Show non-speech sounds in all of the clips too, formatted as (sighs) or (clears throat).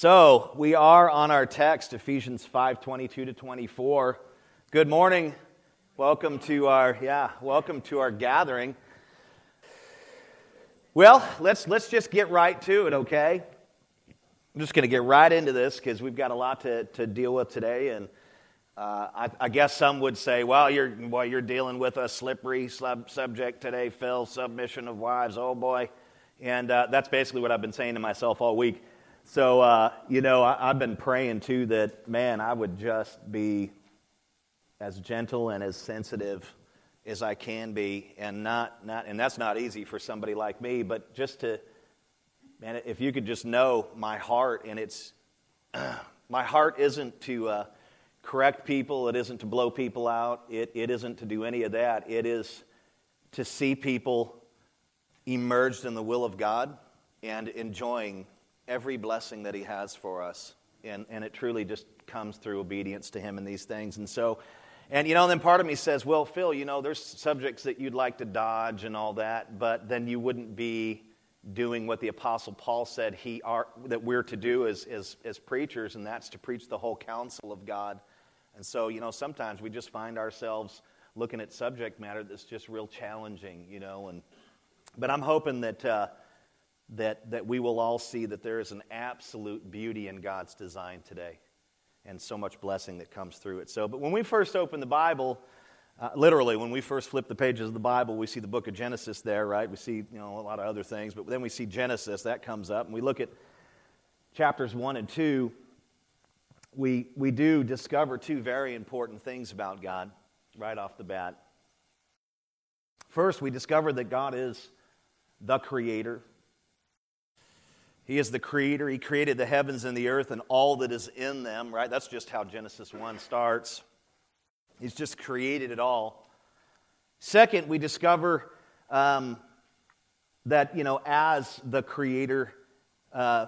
So, we are on our text, Ephesians 5 22 to 24. Good morning. Welcome to our, yeah, welcome to our gathering. Well, let's, let's just get right to it, okay? I'm just going to get right into this because we've got a lot to, to deal with today. And uh, I, I, guess some would say, well, you're, well, you're dealing with a slippery sub- subject today, Phil, submission of wives, oh boy. And uh, that's basically what I've been saying to myself all week. So, uh, you know, I, have been praying too that, man, I would just be as gentle and as sensitive as I can be, and not, not, and that's not easy for somebody like me, but just to, man, if you could just know my heart, and it's, (clears throat) my heart isn't to uh, correct people, it isn't to blow people out, it, it isn't to do any of that. It is to see people emerged in the will of God and enjoying every blessing that He has for us. And, and it truly just comes through obedience to Him in these things. And so, and you know, then part of me says, well, Phil, you know, there's subjects that you'd like to dodge and all that, but then you wouldn't be doing what the Apostle Paul said he are, that we're to do as, as, as preachers, and that's to preach the whole counsel of God. And so, you know, sometimes we just find ourselves looking at subject matter that's just real challenging, you know, and but I'm hoping that, uh, that, that we will all see that there is an absolute beauty in God's design today and so much blessing that comes through it. So, but when we first open the Bible, uh, literally, when we first flip the pages of the Bible, we see the book of Genesis there, right? We see, you know, a lot of other things, but then we see Genesis, that comes up, and we look at chapters 1 and 2. We, we do discover two very important things about God right off the bat. First, we discover that God is the Creator. He is the Creator. He created the heavens and the earth and all that is in them, right? That's just how Genesis 1 starts. He's just created it all. Second, we discover um, that, you know, as the Creator, uh,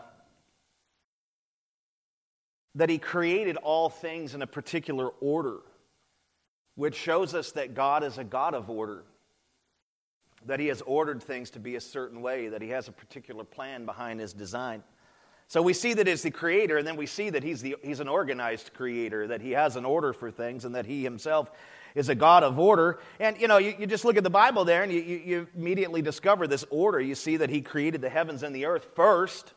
that He created all things in a particular order, which shows us that God is a God of order that he has ordered things to be a certain way, that he has a particular plan behind his design. So we see that as the creator, and then we see that he's, the, he's an organized creator, that he has an order for things, and that he himself is a God of order. And you know, you, you just look at the Bible there, and you, you, you immediately discover this order. You see that he created the heavens and the earth first.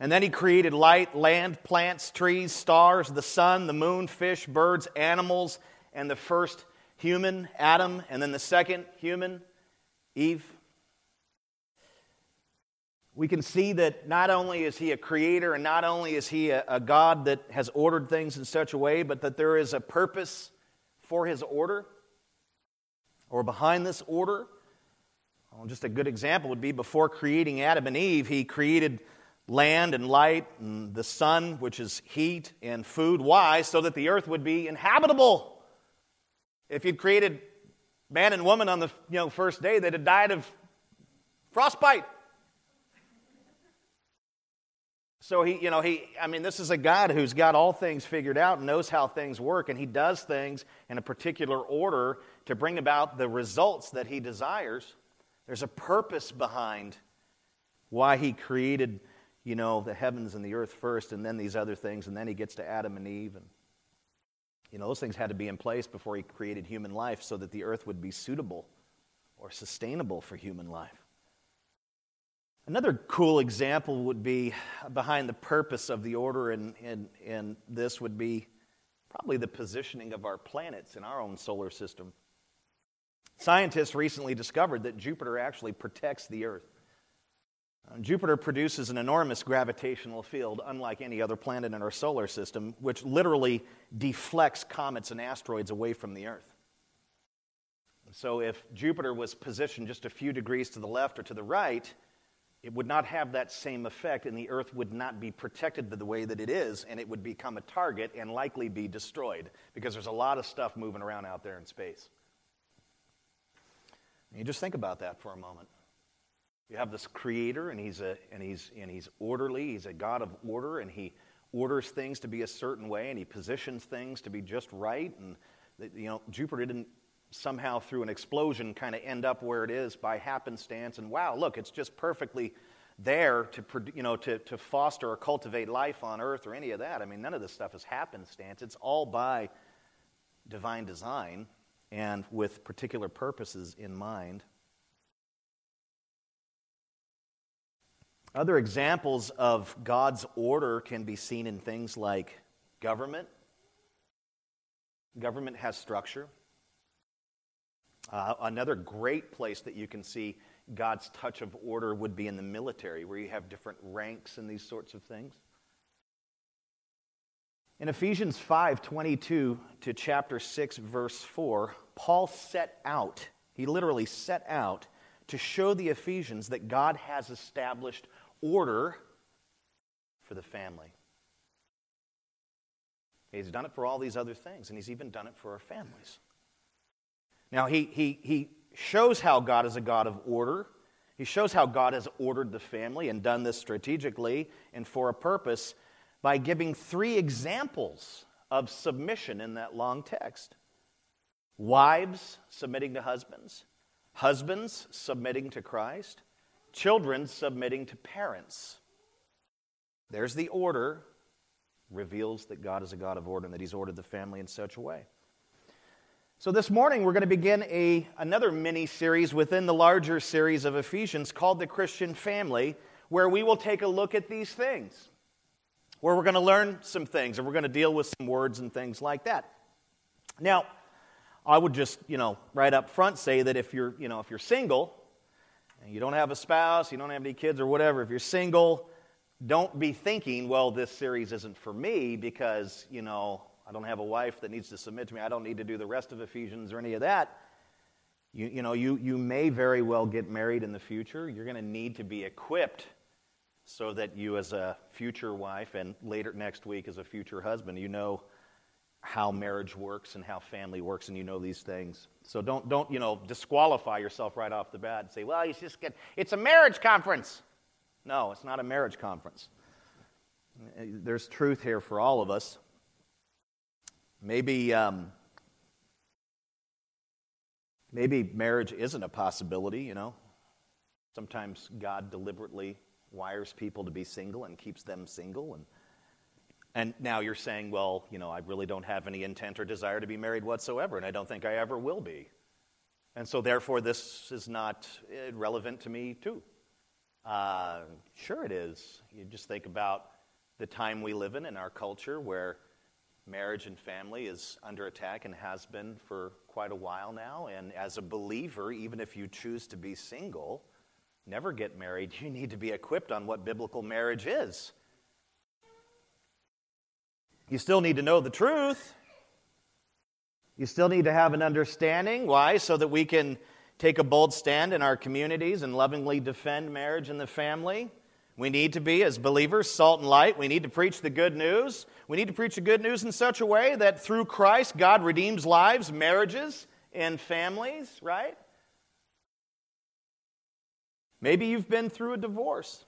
And then he created light, land, plants, trees, stars, the sun, the moon, fish, birds, animals, and the first human, Adam, and then the second human, Eve. We can see that not only is he a creator and not only is he a, a, God that has ordered things in such a way, but that there is a purpose for his order or behind this order. Well, just a good example would be before creating Adam and Eve, he created land and light and the sun, which is heat and food. Why? So that the earth would be inhabitable. If you'd created man and woman on the you know, first day, they'd have died of frostbite. So he, you know, he, I mean, this is a God who's got all things figured out and knows how things work, and he does things in a particular order to bring about the results that he desires. There's a purpose behind why he created, you know, the heavens and the earth first, and then these other things, and then he gets to Adam and Eve. And you know, those things had to be in place before he created human life so that the earth would be suitable or sustainable for human life. Another cool example would be behind the purpose of the order, and, and, and this would be probably the positioning of our planets in our own solar system. Scientists recently discovered that Jupiter actually protects the Earth. Uh, Jupiter produces an enormous gravitational field, unlike any other planet in our solar system, which literally deflects comets and asteroids away from the Earth. So, if Jupiter was positioned just a few degrees to the left or to the right, it would not have that same effect, and the Earth would not be protected the way that it is, and it would become a target and likely be destroyed because there's a lot of stuff moving around out there in space. You just think about that for a moment. You have this creator, and he's, a, and, he's, and he's orderly. He's a God of order, and he orders things to be a certain way, and he positions things to be just right. And, you know, Jupiter didn't somehow, through an explosion, kind of end up where it is by happenstance. And wow, look, it's just perfectly there to, you know, to, to foster or cultivate life on earth or any of that. I mean, none of this stuff is happenstance. It's all by divine design and with particular purposes in mind. Other examples of God's order can be seen in things like government. Government has structure. Uh, another great place that you can see God's touch of order would be in the military, where you have different ranks and these sorts of things. In Ephesians 5 22 to chapter 6, verse 4, Paul set out, he literally set out to show the Ephesians that God has established order for the family. He's done it for all these other things, and he's even done it for our families. Now, he, he, he shows how God is a God of order. He shows how God has ordered the family and done this strategically and for a purpose by giving three examples of submission in that long text wives submitting to husbands, husbands submitting to Christ, children submitting to parents. There's the order, reveals that God is a God of order and that He's ordered the family in such a way. So, this morning we're going to begin a, another mini series within the larger series of Ephesians called The Christian Family, where we will take a look at these things, where we're going to learn some things and we're going to deal with some words and things like that. Now, I would just, you know, right up front say that if you're, you know, if you're single and you don't have a spouse, you don't have any kids or whatever, if you're single, don't be thinking, well, this series isn't for me because, you know, I don't have a wife that needs to submit to me. I don't need to do the rest of Ephesians or any of that. You, you know, you, you may very well get married in the future. You're going to need to be equipped so that you, as a future wife, and later next week as a future husband, you know how marriage works and how family works, and you know these things. So don't, don't you know, disqualify yourself right off the bat and say, well, you just get, it's a marriage conference. No, it's not a marriage conference. There's truth here for all of us. Maybe, um, maybe marriage isn't a possibility, you know. Sometimes God deliberately wires people to be single and keeps them single. And, and now you're saying, well, you know, I really don't have any intent or desire to be married whatsoever, and I don't think I ever will be. And so, therefore, this is not eh, relevant to me, too. Uh, sure, it is. You just think about the time we live in in our culture where marriage and family is under attack and has been for quite a while now. And as a believer, even if you choose to be single, never get married, (laughs) you need to be equipped on what biblical marriage is. You still need to know the truth. You still need to have an understanding. Why? So that we can take a bold stand in our communities and lovingly defend marriage and the family. We need to be, as believers, salt and light. We need to preach the good news. We need to preach the good news in such a way that through Christ, God redeems lives, marriages, and families, right? Maybe you've been through a divorce.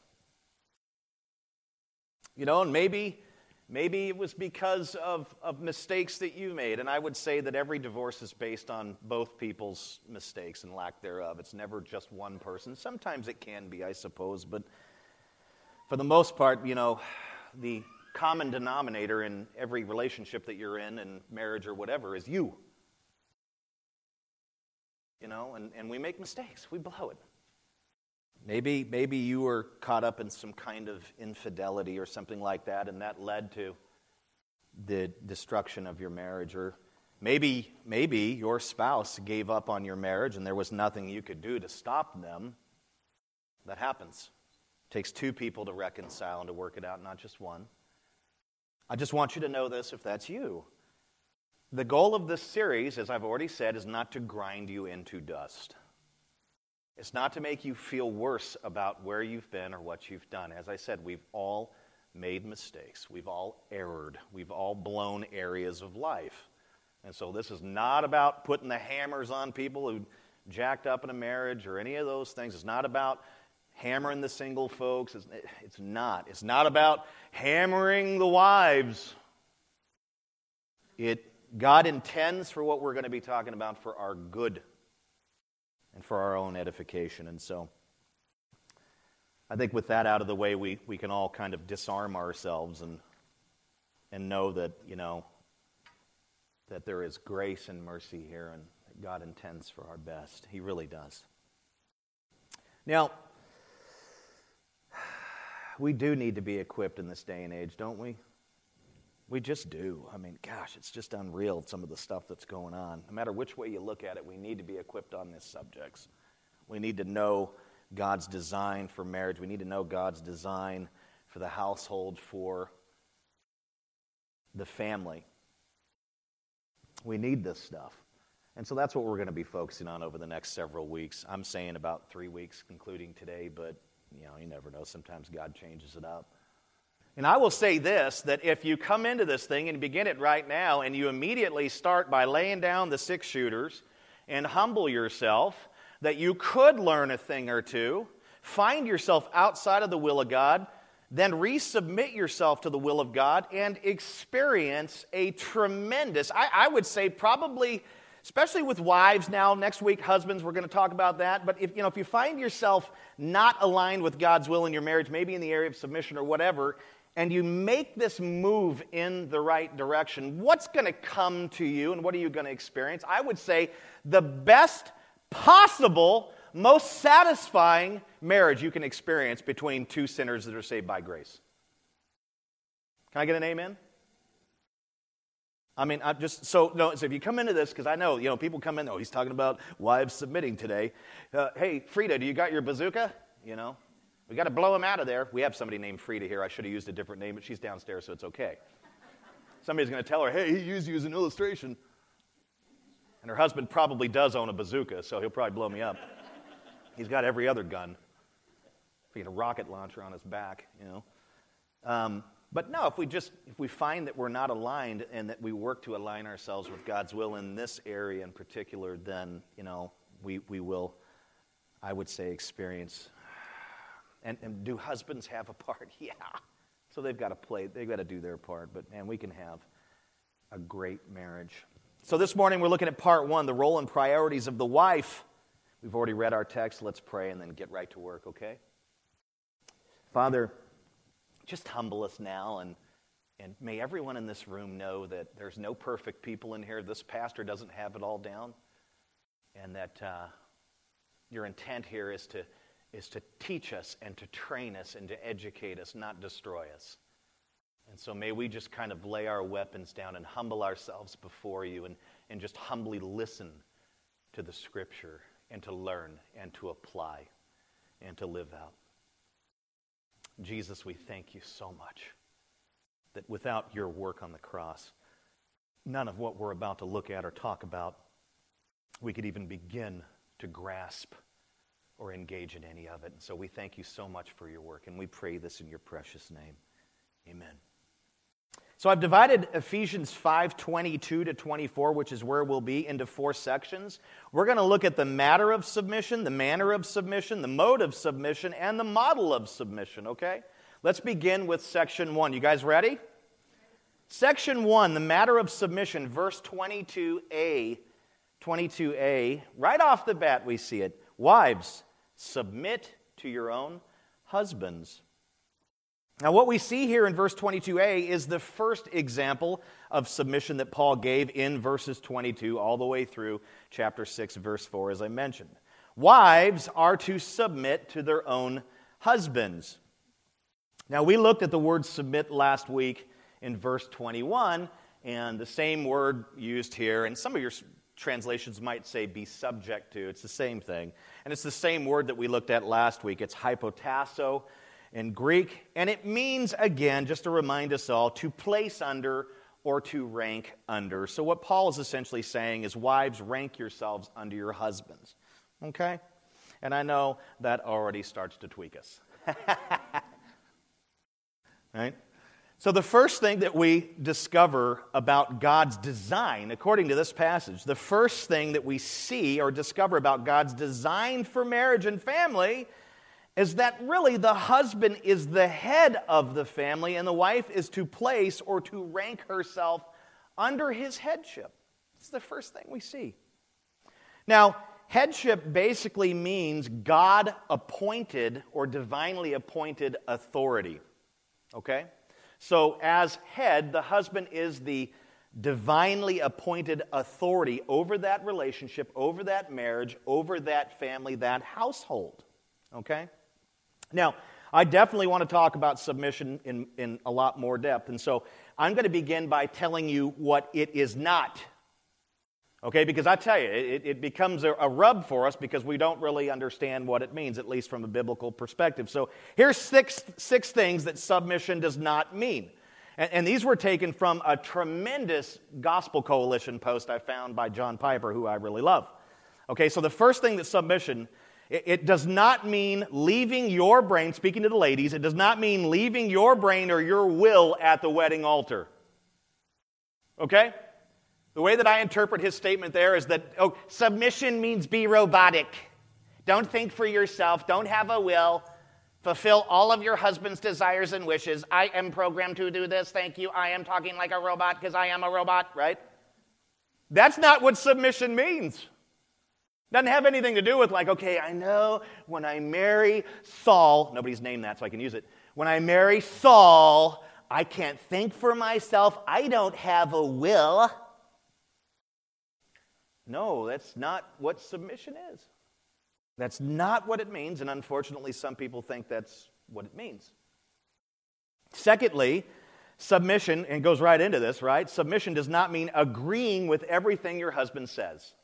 You know, and maybe maybe it was because of, of mistakes that you made. And I would say that every divorce is based on both people's mistakes and lack thereof. It's never just one person. Sometimes it can be, I suppose, but for the most part, you know, the common denominator in every relationship that you're in, and marriage or whatever, is you. You know, and, and we make mistakes, we blow it. Maybe, maybe you were caught up in some kind of infidelity or something like that, and that led to the destruction of your marriage. Or maybe, maybe your spouse gave up on your marriage and there was nothing you could do to stop them. That happens. It takes two people to reconcile and to work it out, not just one. I just want you to know this if that's you. The goal of this series, as I've already said, is not to grind you into dust. It's not to make you feel worse about where you've been or what you've done. As I said, we've all made mistakes. We've all erred. We've all blown areas of life. And so this is not about putting the hammers on people who jacked up in a marriage or any of those things. It's not about hammering the single folks. It's, it's not. It's not about hammering the wives. It, God intends for what we're going to be talking about for our good and for our own edification. And so, I think with that out of the way, we, we can all kind of disarm ourselves and, and know that, you know, that there is grace and mercy here and that God intends for our best. He really does. Now, (sighs) we do need to be equipped in this day and age, don't we? We just do. I mean, gosh, it's just unreal some of the stuff that's going on. No matter which way you look at it, we need to be equipped on these subjects. We need to know God's design for marriage. We need to know God's design for the household, for the family. We need this stuff. And so that's what we're going to be focusing on over the next several weeks. I'm saying about three weeks, concluding today, but you know, you never know. Sometimes God changes it up. And I will say this that if you come into this thing and begin it right now, and you immediately start by laying down the six shooters and humble yourself, that you could learn a thing or two, find yourself outside of the will of God, then resubmit yourself to the will of God and experience a tremendous, I, I, would say, probably, especially with wives now, next week, husbands, we're going to talk about that. But if, you know, if you find yourself not aligned with God's will in your marriage, maybe in the area of submission or whatever, and you make this move in the right direction, what's going to come to you and what are you going to experience? I would say the best possible most satisfying marriage you can experience between two sinners that are saved by grace. Can I get an amen? I mean, I just so no. So if you come into this, because I know you know people come in. Oh, he's talking about wives submitting today. Uh, hey, Frida, do you got your bazooka? You know, we got to blow him out of there. We have somebody named Frida here. I should have used a different name, but she's downstairs, so it's okay. Somebody's going to tell her, hey, he used you as an illustration. And her husband probably does own a bazooka, so he'll probably blow me up. He's got every other gun. He had a rocket launcher on his back, you know. Um, but no, if we just if we find that we're not aligned and that we work to align ourselves with God's will in this area in particular, then you know we we will, I would say, experience. And, and do husbands have a part? (laughs) Yeah. So they've got to play. They've got to do their part. But man, we can have a great marriage. So this morning we're looking at part one: the role and priorities of the wife. We've already read our text. Let's pray and then get right to work, okay? Father, just humble us now and, and may everyone in this room know that there's no perfect people in here. This pastor doesn't have it all down. And that uh, your intent here is to, is to teach us and to train us and to educate us, not destroy us. And so may we just kind of lay our weapons down and humble ourselves before you and, and just humbly listen to the scripture and to learn and to apply and to live out. Jesus, we thank you so much that without your work on the cross, none of what we're about to look at or talk about, we could even begin to grasp or engage in any of it. And so we thank you so much for your work, and we pray this in your precious name. Amen. So I've divided Ephesians 5:22 to 24, which is where we'll be, into four sections. We're going to look at the matter of submission, the manner of submission, the mode of submission, and the model of submission, okay? Let's begin with section 1. You guys ready? Section 1, the matter of submission, verse 22a. 22a, right off the bat we see it. Wives, submit to your own husbands now, what we see here in verse 22a is the first example of submission that Paul gave in verses 22 all the way through chapter 6, verse 4, as I mentioned. Wives are to submit to their own husbands. Now, we looked at the word submit last week in verse 21, and the same word used here, and some of your translations might say be subject to. It's the same thing. And it's the same word that we looked at last week. It's hypotasso in Greek, and it means, again, just to remind us all, to place under or to rank under. So, what Paul is essentially saying is, wives, rank yourselves under your husbands. Okay? And I know that already starts to tweak us. (laughs) right? So, the first thing that we discover about God's design, according to this passage, the first thing that we see or discover about God's design for marriage and family is that really the husband is the head of the family and the wife is to place or to rank herself under his headship. It's the first thing we see. Now, headship basically means God appointed or divinely appointed authority. Okay? So, as head, the husband is the divinely appointed authority over that relationship, over that marriage, over that family, that household. Okay? Now, I definitely want to talk about submission in, in a lot more depth. And so I'm going to begin by telling you what it is not. Okay, because I tell you, it, it becomes a, a, rub for us because we don't really understand what it means, at least from a biblical perspective. So here's six, six things that submission does not mean. And, and these were taken from a tremendous Gospel Coalition post I found by John Piper, who I really love. Okay, so the first thing that submission it does not mean leaving your brain, speaking to the ladies, it does not mean leaving your brain or your will at the wedding altar. Okay? The way that I interpret his statement there is that oh, submission means be robotic. Don't think for yourself, don't have a will. Fulfill all of your husband's desires and wishes. I am programmed to do this. Thank you. I am talking like a robot because I am a robot, right? That's not what submission means. Doesn't have anything to do with, like, okay, I know when I marry Saul, nobody's named that so I can use it. When I marry Saul, I can't think for myself. I don't have a will. No, that's not what submission is. That's not what it means, and unfortunately, some people think that's what it means. Secondly, submission, and goes right into this, right? Submission does not mean agreeing with everything your husband says.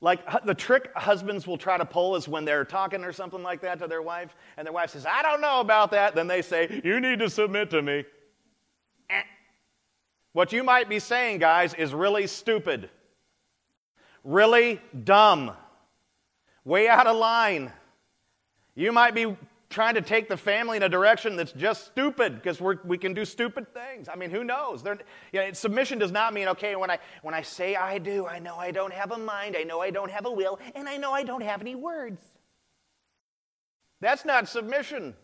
Like the trick husbands will try to pull is when they're talking or something like that to their wife, and their wife says, I don't know about that. Then they say, You need to submit to me. Eh. What you might be saying, guys, is really stupid, really dumb, way out of line. You might be trying to take the family in a direction that's just stupid because we can do stupid things. I mean, who knows? You know, submission does not mean, okay, when I, when I say I do, I know I don't have a mind, I know I don't have a will, and I know I don't have any words. That's not submission.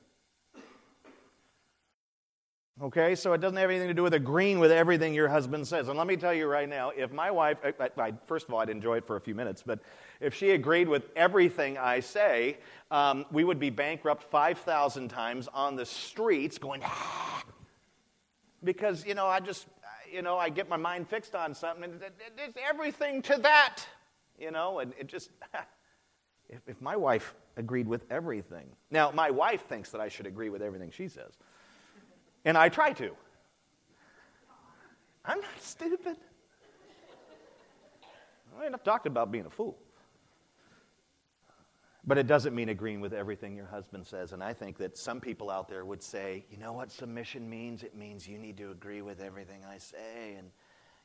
Okay, so it doesn't have anything to do with agreeing with everything your husband says. And let me tell you right now, if my wife, I, I, first of all, I'd enjoy it for a few minutes, but if she agreed with everything I say, um, we would be bankrupt 5,000 times on the streets going, ah, because, you know, I just, you know, I get my mind fixed on something, and it's everything to that, you know, and it just, (laughs) if, if my wife agreed with everything. Now, my wife thinks that I should agree with everything she says. And I try to. I'm not stupid. I ain't not talking about being a fool. But it doesn't mean agreeing with everything your husband says. And I think that some people out there would say, you know what submission means? It means you need to agree with everything I say. And,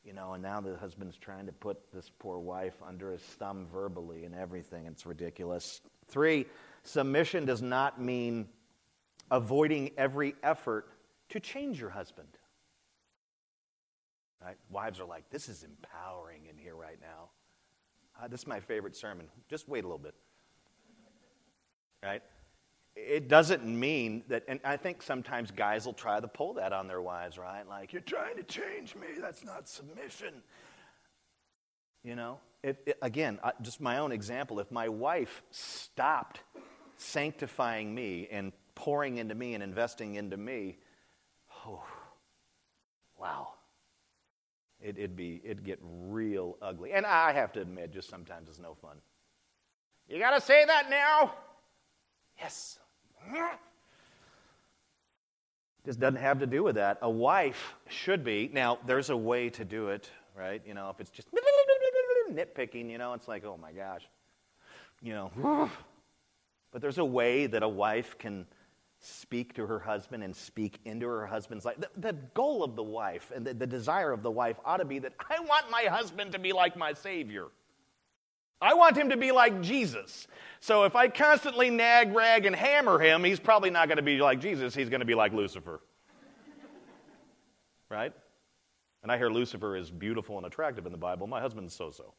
you know, and now the husband's trying to put this poor wife under his thumb verbally and everything. It's ridiculous. Three, submission does not mean avoiding every effort to change your husband. Right? Wives are like, this is empowering in here right now. Uh, this is my favorite sermon. Just wait a little bit. Right? It doesn't mean that, and I think sometimes guys will try to pull that on their wives, right? Like, you're trying to change me. That's not submission. You know, if, it, again, just my own example, if my wife stopped sanctifying me and pouring into me and investing into me, oh, wow. It, would be, it'd get real ugly. And I have to admit, just sometimes it's no fun. You got to say that now? Yes. Just doesn't have to do with that. A wife should be. Now, there's a way to do it, right? You know, if it's just nitpicking, you know, it's like, oh my gosh. You know. But there's a way that a wife can speak to her husband and speak into her husband's life. The, the goal of the wife and the, the desire of the wife ought to be that I want my husband to be like my Savior. I want him to be like Jesus. So if I constantly nag, rag, and hammer him, he's probably not going to be like Jesus. He's going to be like Lucifer. right? And I hear Lucifer is beautiful and attractive in the Bible. My husband's so so.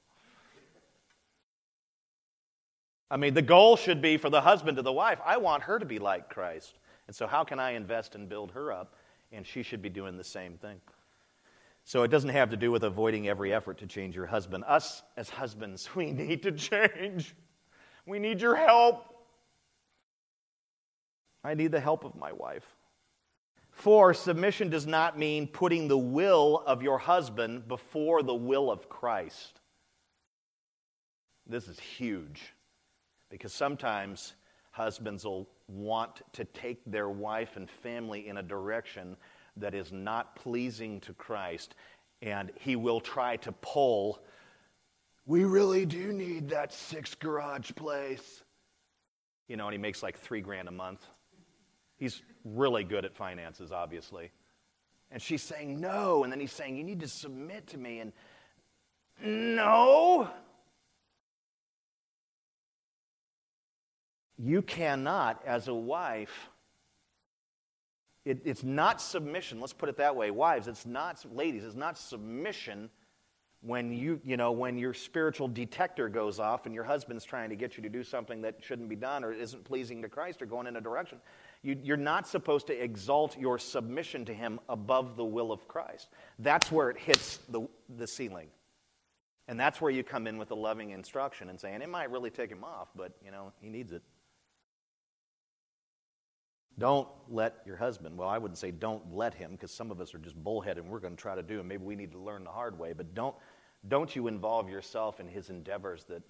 I mean, the goal should be for the husband to the wife I want her to be like Christ. And so, how can I invest and build her up? And she should be doing the same thing. So it doesn't have to do with avoiding every effort to change your husband. Us as husbands, (laughs) we need to change. We need your help. I need the help of my wife. Four, submission does not mean putting the will of your husband before the will of Christ. This is huge because sometimes husbands will want to take their wife and family in a direction that is not pleasing to Christ, and he will try to pull, we really do need that six garage place. You know, and he makes like three grand a month. He's really good at finances, obviously. And she's saying no, and then he's saying, You need to submit to me. And no. You cannot, as a wife, it, it's not submission. Let's put it that way. Wives, it's not, ladies, it's not submission when you, you know, when your spiritual detector goes off and your husband's trying to get you to do something that shouldn't be done or isn't pleasing to Christ or going in a direction. You, you're not supposed to exalt your submission to him above the will of Christ. That's where it hits the, the ceiling. And that's where you come in with a loving instruction and saying, it might really take him off, but, you know, he needs it. Don't let your husband, well, I wouldn't say don't let him because some of us are just bullheaded and we're going to try to do and maybe we need to learn the hard way, but don't, don't you involve yourself in his endeavors that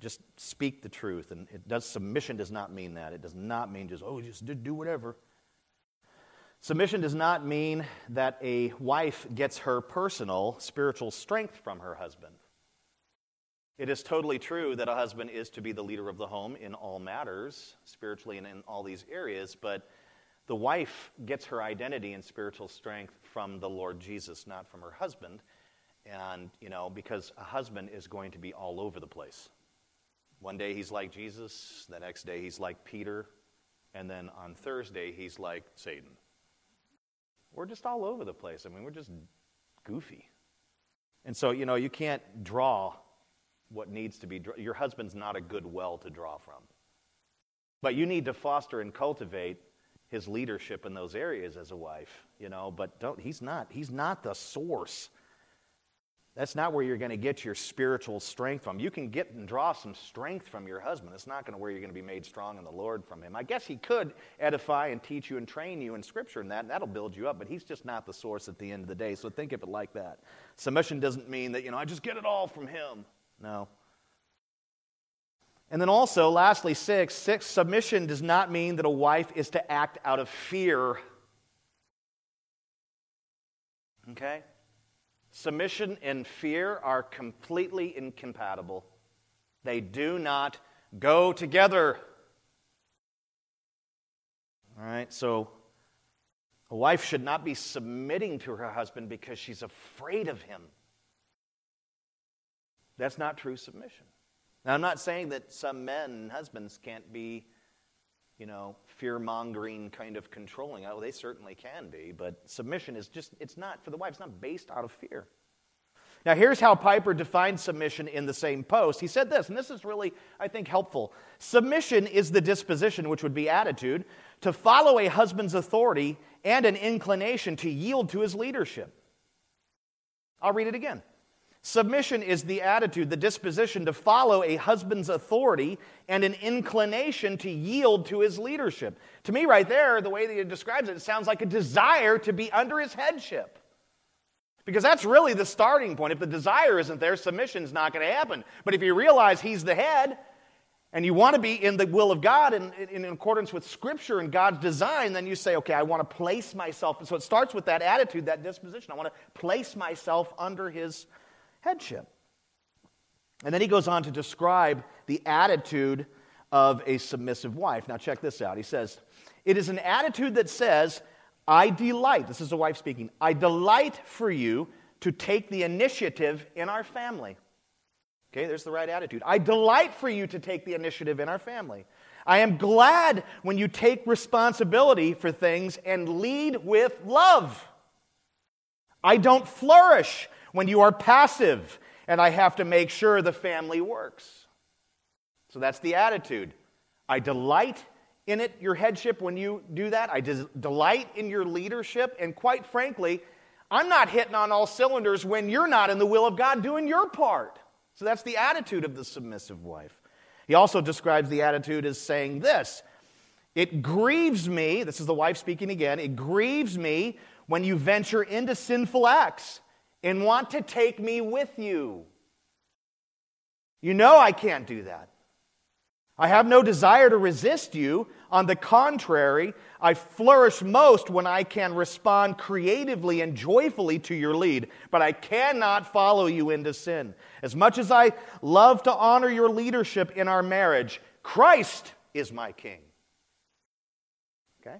just speak the truth. And it does, submission does not mean that. It does not mean just, oh, just do whatever. Submission does not mean that a wife gets her personal spiritual strength from her husband. It is totally true that a husband is to be the leader of the home in all matters, spiritually and in all these areas, but the wife gets her identity and spiritual strength from the Lord Jesus, not from her husband. And, you know, because a husband is going to be all over the place. One day he's like Jesus, the next day he's like Peter, and then on Thursday he's like Satan. We're just all over the place. I mean, we're just goofy. And so, you know, you can't draw what needs to be. Your husband's not a good well to draw from. But you need to foster and cultivate his leadership in those areas as a wife, you know, but don't he's not he's not the source. That's not where you're going to get your spiritual strength from. You can get and draw some strength from your husband. It's not going to where you're going to be made strong in the Lord from him. I guess he could edify and teach you and train you in scripture and that, and that'll build you up, but he's just not the source at the end of the day. So think of it like that. Submission doesn't mean that, you know, I just get it all from him. No. And then also, lastly, six, six, submission does not mean that a wife is to act out of fear. Okay? Submission and fear are completely incompatible. They do not go together. All right, so a wife should not be submitting to her husband because she's afraid of him. That's not true submission. Now, I'm not saying that some men and husbands can't be, you know, fear mongering, kind of controlling. Oh, they certainly can be, but submission is just, it's not, for the wife, it's not based out of fear. Now, here's how Piper defined submission in the same post. He said this, and this is really, I think, helpful. Submission is the disposition, which would be attitude, to follow a husband's authority and an inclination to yield to his leadership. I'll read it again. Submission is the attitude, the disposition to follow a husband's authority and an inclination to yield to his leadership. To me, right there, the way that he describes it, it sounds like a desire to be under his headship. Because that's really the starting point. If the desire isn't there, submission's not going to happen. But if you realize he's the head and you want to be in the will of God and in, accordance with Scripture and God's design, then you say, okay, I want to place myself. And so it starts with that attitude, that disposition. I want to place myself under his headship. And then he goes on to describe the attitude of a submissive wife. Now, check this out. He says, It is an attitude that says, I delight, this is a wife speaking, I delight for you to take the initiative in our family. Okay, there's the right attitude. I delight for you to take the initiative in our family. I am glad when you take responsibility for things and lead with love. I don't flourish when you are passive and I have to make sure the family works. So that's the attitude. I delight in it, your headship, when you do that. I des- delight in your leadership. And quite frankly, I'm not hitting on all cylinders when you're not in the will of God doing your part. So that's the attitude of the submissive wife. He also describes the attitude as saying this It grieves me, this is the wife speaking again, it grieves me when you venture into sinful acts and want to take me with you. You know I can't do that. I have no desire to resist you. On the contrary, I flourish most when I can respond creatively and joyfully to your lead, but I cannot follow you into sin. As much as I love to honor your leadership in our marriage, Christ is my king. Okay?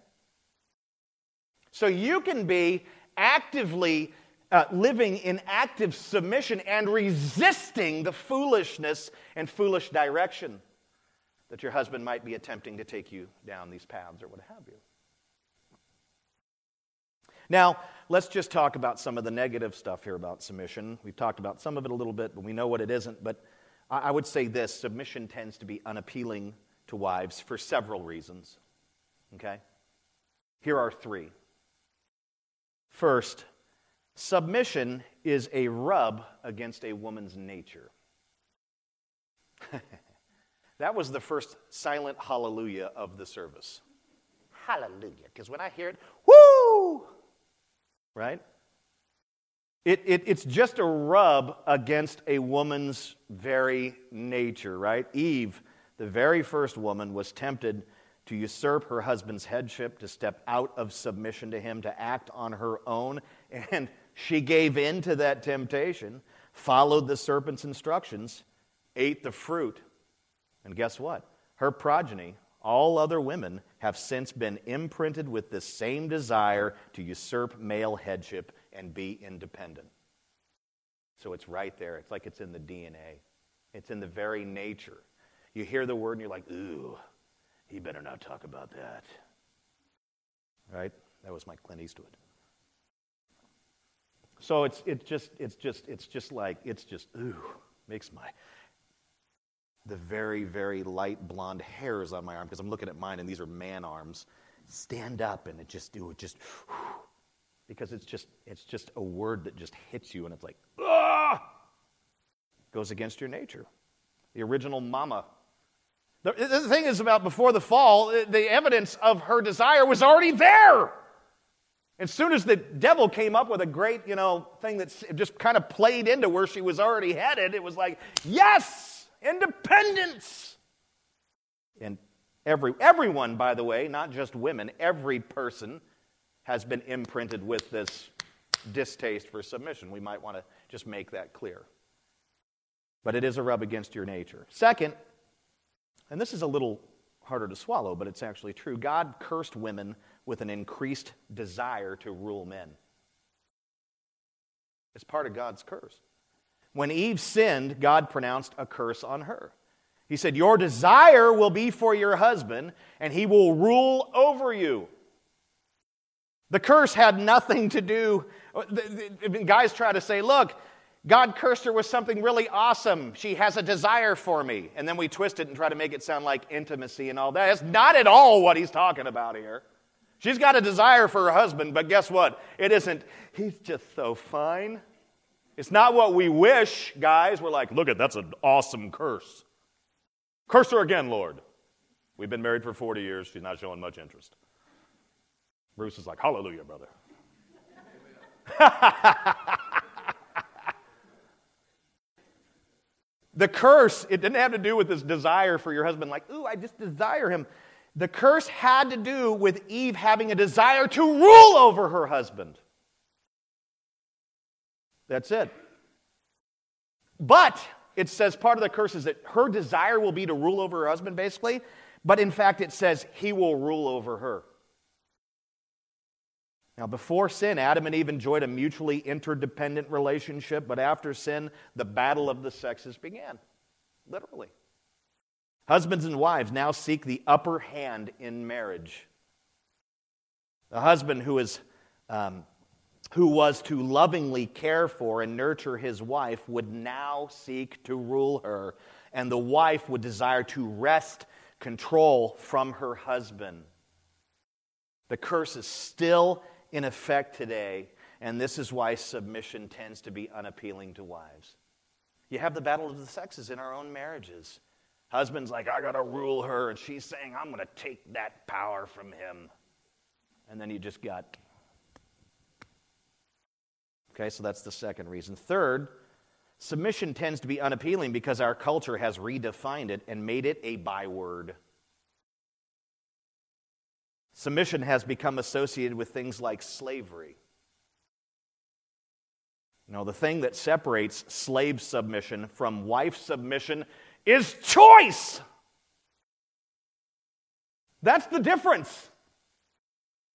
So you can be actively uh, living in active submission and resisting the foolishness and foolish direction that your husband might be attempting to take you down these paths or what have you. Now, let's just talk about some of the negative stuff here about submission. We've talked about some of it a little bit, but we know what it isn't. But I would say this submission tends to be unappealing to wives for several reasons. Okay? Here are three. First, submission is a rub against a woman's nature. (laughs) That was the first silent hallelujah of the service. Hallelujah. Because when I hear it, whoo! Right? It, it, it's just a rub against a woman's very nature, right? Eve, the very first woman, was tempted to usurp her husband's headship, to step out of submission to him, to act on her own. (laughs) And she gave in to that temptation, followed the serpent's instructions, ate the fruit, and guess what? Her progeny, all other women, have since been imprinted with this same desire to usurp male headship and be independent. So it's right there. It's like it's in the DNA, it's in the very nature. You hear the word and you're like, ooh, he better not talk about that. Right? That was my Clint Eastwood. So it's, it's just it's just it's just like it's just ooh makes my the very, very light blonde hairs on my arm, because I'm looking at mine and these are man arms, stand up and it just do it just (sighs) because it's just it's just a word that just hits you and it's like ah goes against your nature. The original mama. The, the thing is about before the fall, the evidence of her desire was already there. As soon as the devil came up with a great, you know, thing that just kind of played into where she was already headed, it was like, yes, independence. And every, everyone, by the way, not just women, every person has been imprinted with this distaste for submission. We might want to just make that clear. But it is a rub against your nature. Second, and this is a little harder to swallow, but it's actually true God cursed women with an increased desire to rule men. It's part of God's curse. When Eve sinned, God pronounced a curse on her. He said, Your desire will be for your husband, and he will rule over you. The curse had nothing to do. Uh, guys try to say, Look, God cursed her with something really awesome. She has a desire for me. And then we twist it and try to make it sound like intimacy and all that. That's not at all what he's talking about here. She's got a desire for her husband, but guess what? It isn't, he's just so fine. It's not what we wish, guys. We're like, look at that's an awesome curse. Curse her again, Lord. We've been married for 40 years. She's not showing much interest. Bruce is like, hallelujah, brother. (laughs) the curse, it didn't have to do with this desire for your husband, like, ooh, I just desire him. The curse had to do with Eve having a desire to rule over her husband. That's it. But it says part of the curse is that her desire will be to rule over her husband, basically. But in fact, it says he will rule over her. Now, before sin, Adam and Eve enjoyed a mutually interdependent relationship, but after sin, the battle of the sexes began. Literally. Husbands and wives now seek the upper hand in marriage. The husband who is um, who was to lovingly care for and nurture his wife, would now seek to rule her, and the wife would desire to wrest control from her husband. The curse is still in effect today, and this is why submission tends to be unappealing to wives. You have the battle of the sexes in our own marriages. Husband's like, I gotta rule her, and she's saying, I'm gonna take that power from him. And then you just got. Okay, so that's the second reason. Third, submission tends to be unappealing because our culture has redefined it and made it a byword. Submission has become associated with things like slavery. You know, the thing that separates slave submission from wife submission is choice. That's the difference.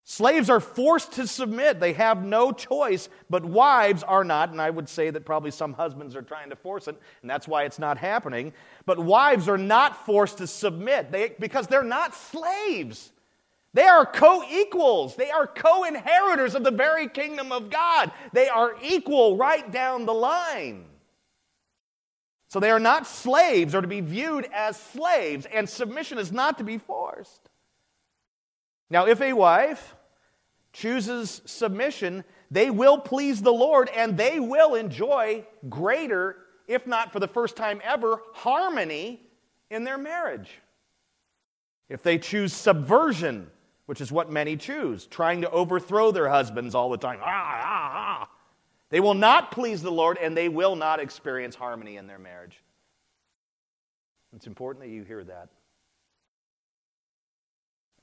Slaves are forced to submit. They have no choice, but wives are not. And I would say that probably some husbands are trying to force it, and that's why it's not happening. But wives are not forced to submit they, because they're not slaves. They are co equals. They are co inheritors of the very kingdom of God. They are equal right down the line. So they are not slaves or to be viewed as slaves, and submission is not to be forced. Now, if a wife chooses submission, they will please the Lord and they will enjoy greater, if not for the first time ever, harmony in their marriage. If they choose subversion, which is what many choose, trying to overthrow their husbands all the time. Ah, ah. They will not please the Lord and they will not experience harmony in their marriage. It's important that you hear that.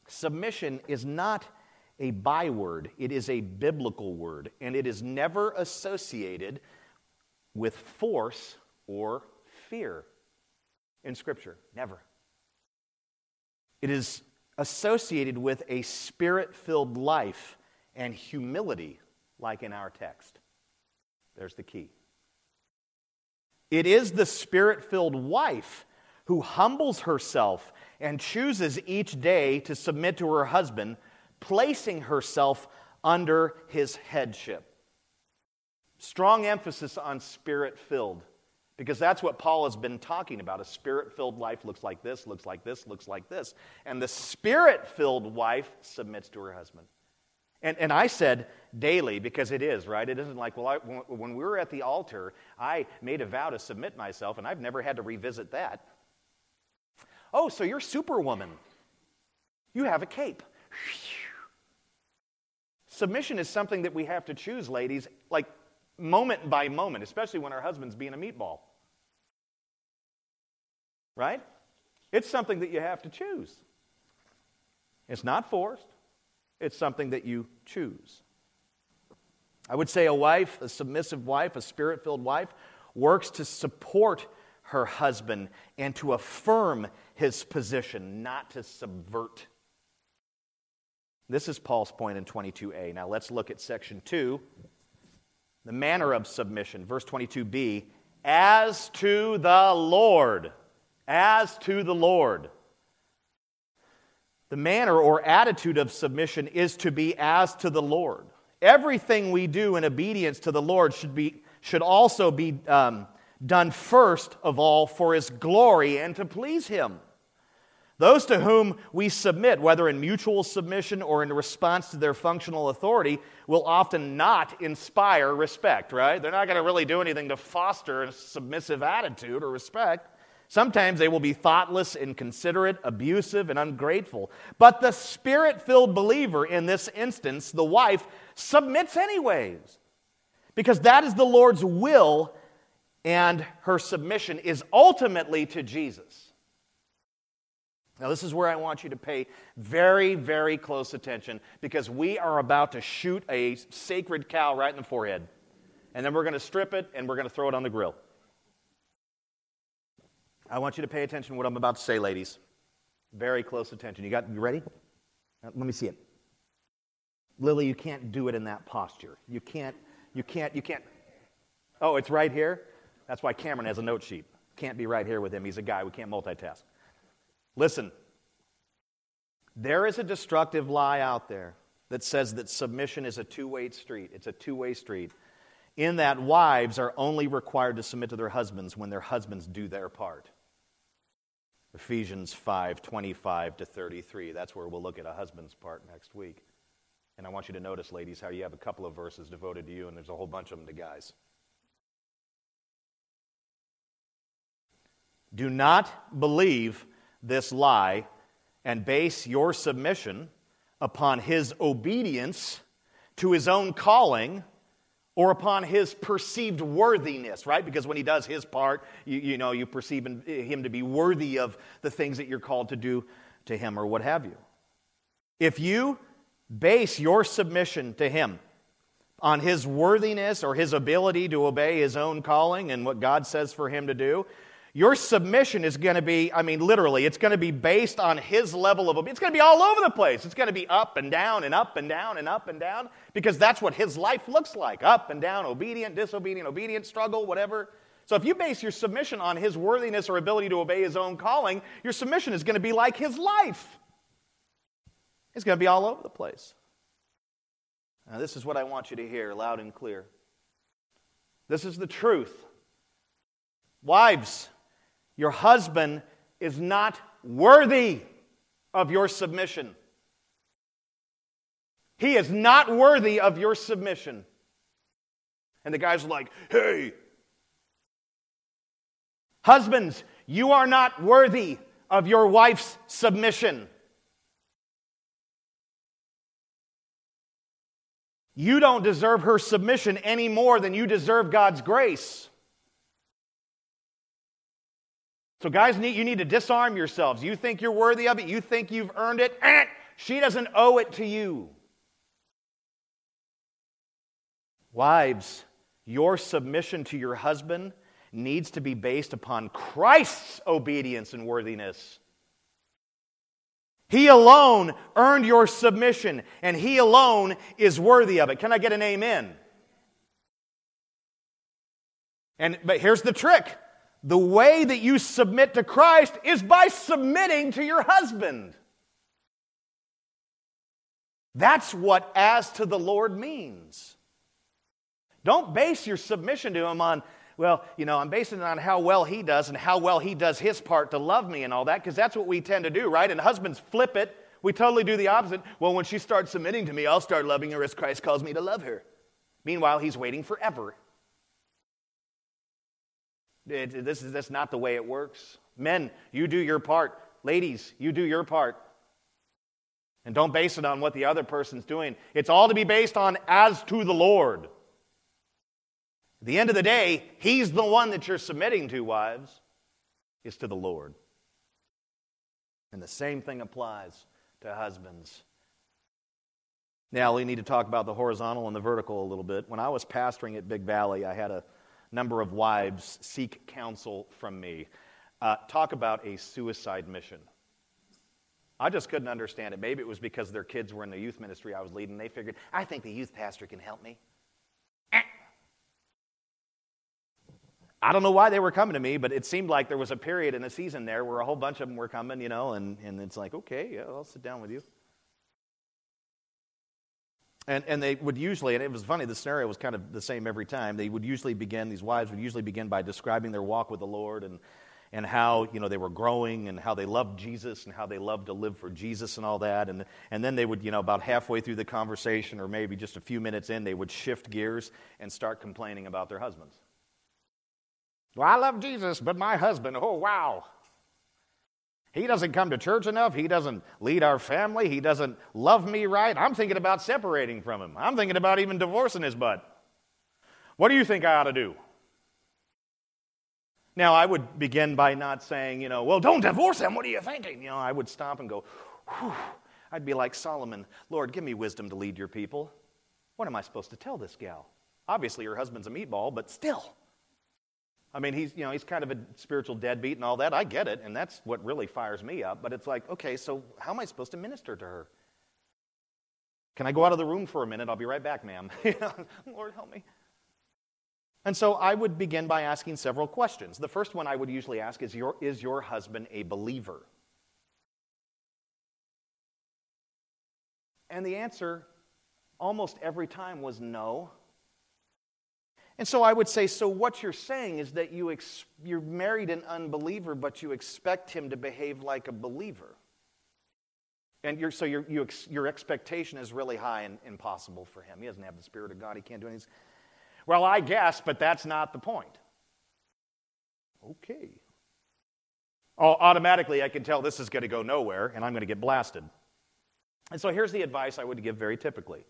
Submission is not a byword, it is a biblical word, and it is never associated with force or fear in Scripture. Never. It is associated with a spirit filled life and humility, like in our text. There's the key. It is the spirit filled wife who humbles herself and chooses each day to submit to her husband, placing herself under his headship. Strong emphasis on spirit filled. Because that's what Paul has been talking about. A spirit filled life looks like this, looks like this, looks like this. And the spirit filled wife submits to her husband. And, and I said daily because it is, right? It isn't like, well, I, when we were at the altar, I made a vow to submit myself, and I've never had to revisit that. Oh, so you're superwoman. You have a cape. Submission is something that we have to choose, ladies, like moment by moment, especially when our husband's being a meatball. Right? It's something that you have to choose. It's not forced, it's something that you choose. I would say a wife, a submissive wife, a spirit filled wife, works to support her husband and to affirm his position, not to subvert. This is Paul's point in 22a. Now let's look at section 2 the manner of submission. Verse 22b, as to the Lord. As to the Lord. The manner or attitude of submission is to be as to the Lord. Everything we do in obedience to the Lord should, be, should also be um, done first of all for His glory and to please Him. Those to whom we submit, whether in mutual submission or in response to their functional authority, will often not inspire respect, right? They're not going to really do anything to foster a submissive attitude or respect. Sometimes they will be thoughtless, inconsiderate, abusive, and ungrateful. But the spirit filled believer, in this instance, the wife, submits anyways. Because that is the Lord's will, and her submission is ultimately to Jesus. Now, this is where I want you to pay very, very close attention because we are about to shoot a sacred cow right in the forehead. And then we're going to strip it and we're going to throw it on the grill. I want you to pay attention to what I'm about to say, ladies. Very close attention. You got you ready? Uh, let me see it. Lily, you can't do it in that posture. You can't, you can't, you can't. Oh, it's right here? That's why Cameron has a note sheet. Can't be right here with him. He's a guy. We can't multitask. Listen, there is a destructive lie out there that says that submission is a two way street. It's a two way street. In that wives are only required to submit to their husbands when their husbands do their part. Ephesians 5 25 to 33. That's where we'll look at a husband's part next week. And I want you to notice, ladies, how you have a couple of verses devoted to you, and there's a whole bunch of them to guys. Do not believe this lie and base your submission upon his obedience to his own calling or upon his perceived worthiness, right? Because when he does his part, you, you know, you perceive him to be worthy of the things that you're called to do to him or what have you. If you base your submission to him on his worthiness or his ability to obey his own calling and what God says for him to do, your submission is going to be, I mean, literally, it's going to be based on his level of obedience. It's going to be all over the place. It's going to be up and down and up and down and up and down because that's what his life looks like up and down, obedient, disobedient, obedient, struggle, whatever. So if you base your submission on his worthiness or ability to obey his own calling, your submission is going to be like his life. It's going to be all over the place. Now, this is what I want you to hear loud and clear. This is the truth. Wives, your husband is not worthy of your submission. He is not worthy of your submission. And the guy's like, hey, husbands, you are not worthy of your wife's submission. You don't deserve her submission any more than you deserve God's grace. So, guys, you need to disarm yourselves. You think you're worthy of it, you think you've earned it. Eh, she doesn't owe it to you. Wives, your submission to your husband needs to be based upon Christ's obedience and worthiness. He alone earned your submission, and He alone is worthy of it. Can I get an amen? And but here's the trick. The way that you submit to Christ is by submitting to your husband. That's what as to the Lord means. Don't base your submission to him on, well, you know, I'm basing it on how well he does and how well he does his part to love me and all that, because that's what we tend to do, right? And husbands flip it. We totally do the opposite. Well, when she starts submitting to me, I'll start loving her as Christ calls me to love her. Meanwhile, he's waiting forever it, this is that's not the way it works. Men, you do your part. Ladies, you do your part. And don't base it on what the other person's doing. It's all to be based on as to the Lord. At the end of the day, He's the one that you're submitting to, wives, is to the Lord. And the same thing applies to husbands. Now, we need to talk about the horizontal and the vertical a little bit. When I was pastoring at Big Valley, I had a number of wives seek counsel from me. Uh, talk about a suicide mission. I just couldn't understand it. Maybe it was because their kids were in the youth ministry I was leading. They figured, I think the youth pastor can help me. I don't know why they were coming to me, but it seemed like there was a period in the season there where a whole bunch of them were coming, you know, and, and it's like, okay, yeah, I'll sit down with you. And, and they would usually, and it was funny, the scenario was kind of the same every time. They would usually begin, these wives would usually begin by describing their walk with the Lord and, and how, you know, they were growing and how they loved Jesus and how they loved to live for Jesus and all that. And, and then they would, you know, about halfway through the conversation or maybe just a few minutes in, they would shift gears and start complaining about their husbands. Well, I love Jesus, but my husband, oh, wow. He doesn't come to church enough. He doesn't lead our family. He doesn't love me right. I'm thinking about separating from him. I'm thinking about even divorcing his butt. What do you think I ought to do? Now, I would begin by not saying, you know, well, don't divorce him. What are you thinking? You know, I would stop and go, Whew. I'd be like Solomon, Lord, give me wisdom to lead your people. What am I supposed to tell this gal? Obviously, her husband's a meatball, but still. I mean, he's, you know, he's kind of a spiritual deadbeat and all that. I get it, and that's what really fires me up. But it's like, okay, so how am I supposed to minister to her? Can I go out of the room for a minute? I'll be right back, ma'am. (laughs) Lord, help me. And so I would begin by asking several questions. The first one I would usually ask is your, is your husband a believer? And the answer almost every time was no. And so I would say, so what you're saying is that you ex- you're married an unbeliever, but you expect him to behave like a believer. And you're, so your, you, your expectation is really high and impossible for him. He doesn't have the Spirit of God. He can't do anything. Well, I guess, but that's not the point. Okay. Oh, automatically, I can tell this is going to go nowhere and I'm going to get blasted. And so here's the advice I would give very typically.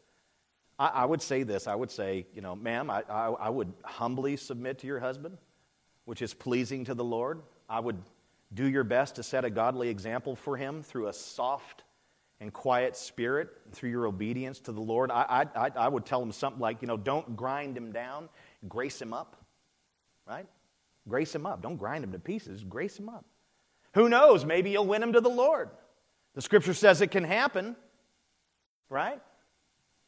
I, I would say this I would say, you know, ma'am, I, I, I would humbly submit to your husband, which is pleasing to the Lord. I would do your best to set a godly example for him through a soft and quiet spirit, through your obedience to the Lord. I, I, I would tell him something like, you know, don't grind him down, grace him up, right? Grace him up. Don't grind him to pieces, grace him up. Who knows? Maybe you'll win him to the Lord. The scripture says it can happen, right?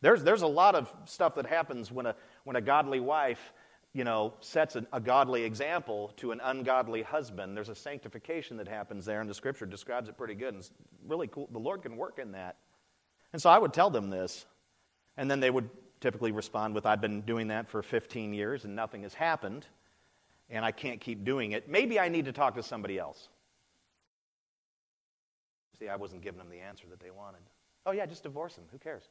There's, there's a lot of stuff that happens when a, when a godly wife you know, sets a, a, godly example to an ungodly husband. There's a sanctification that happens there, and the scripture describes it pretty good. And it's really cool. The Lord can work in that. And so I would tell them this, and then they would typically respond with, I've been doing that for 15 years and nothing has happened, and I can't keep doing it. Maybe I need to talk to somebody else. See, I wasn't giving them the answer that they wanted. Oh, yeah, just divorce them. Who cares?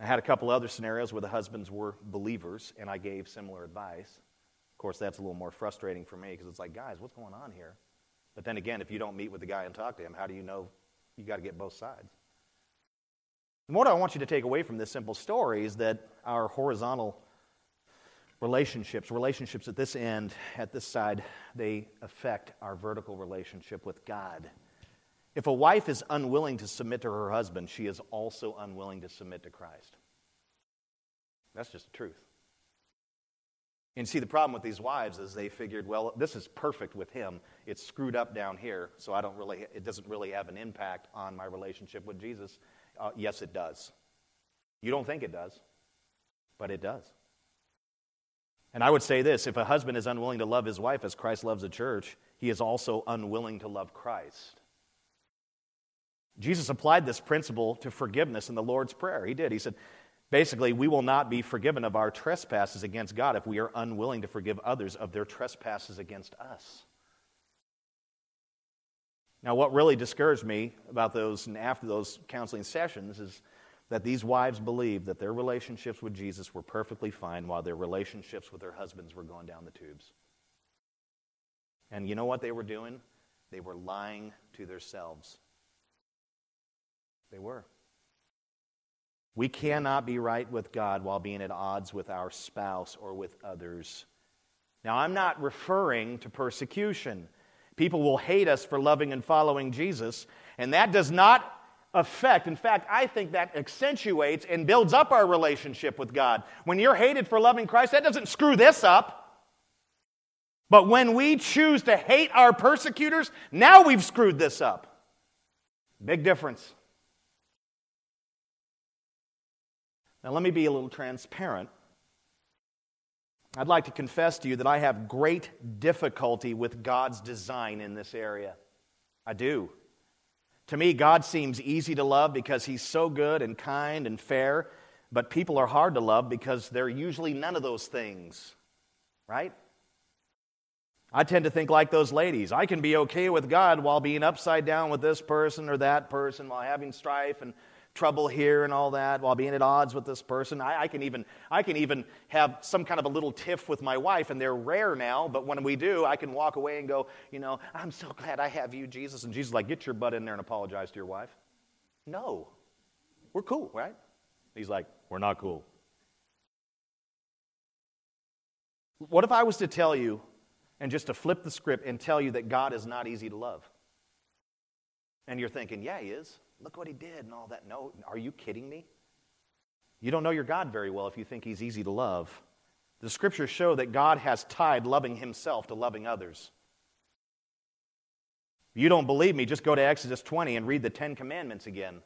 I had a couple other scenarios where the husbands were believers, and I gave similar advice. Of course, that's a little more frustrating for me because it's like, guys, what's going on here? But then again, if you don't meet with the guy and talk to him, how do you know you got to get both sides? And what I want you to take away from this simple story is that our horizontal relationships, relationships at this end, at this side, they affect our vertical relationship with God. If a wife is unwilling to submit to her husband, she is also unwilling to submit to Christ. That's just the truth. And see, the problem with these wives is they figured, well, this is perfect with him. It's screwed up down here, so I don't really, it doesn't really have an impact on my relationship with Jesus. Uh, yes, it does. You don't think it does, but it does. And I would say this if a husband is unwilling to love his wife as Christ loves the church, he is also unwilling to love Christ. Jesus applied this principle to forgiveness in the Lord's Prayer. He did. He said, basically, we will not be forgiven of our trespasses against God if we are unwilling to forgive others of their trespasses against us. Now, what really discouraged me about those and after those counseling sessions is that these wives believed that their relationships with Jesus were perfectly fine while their relationships with their husbands were going down the tubes. And you know what they were doing? They were lying to themselves. They were. We cannot be right with God while being at odds with our spouse or with others. Now, I'm not referring to persecution. People will hate us for loving and following Jesus, and that does not affect, in fact, I think that accentuates and builds up our relationship with God. When you're hated for loving Christ, that doesn't screw this up. But when we choose to hate our persecutors, now we've screwed this up. Big difference. Now, let me be a little transparent. I'd like to confess to you that I have great difficulty with God's design in this area. I do. To me, God seems easy to love because He's so good and kind and fair, but people are hard to love because they're usually none of those things, right? I tend to think like those ladies. I can be okay with God while being upside down with this person or that person, while having strife and trouble here and all that while being at odds with this person. I, I, can even, I can even have some kind of a little tiff with my wife, and they're rare now, but when we do, I can walk away and go, you know, I'm so glad I have you, Jesus. And Jesus like, get your butt in there and apologize to your wife. No. We're cool, right? He's like, we're not cool. What if I was to tell you, and just to flip the script and tell you that God is not easy to love? And you're thinking, yeah, he is. Look what he did and all that. No, are you kidding me? You don't know your God very well if you think he's easy to love. The scriptures show that God has tied loving himself to loving others. If you don't believe me, just go to Exodus 20 and read the Ten Commandments again.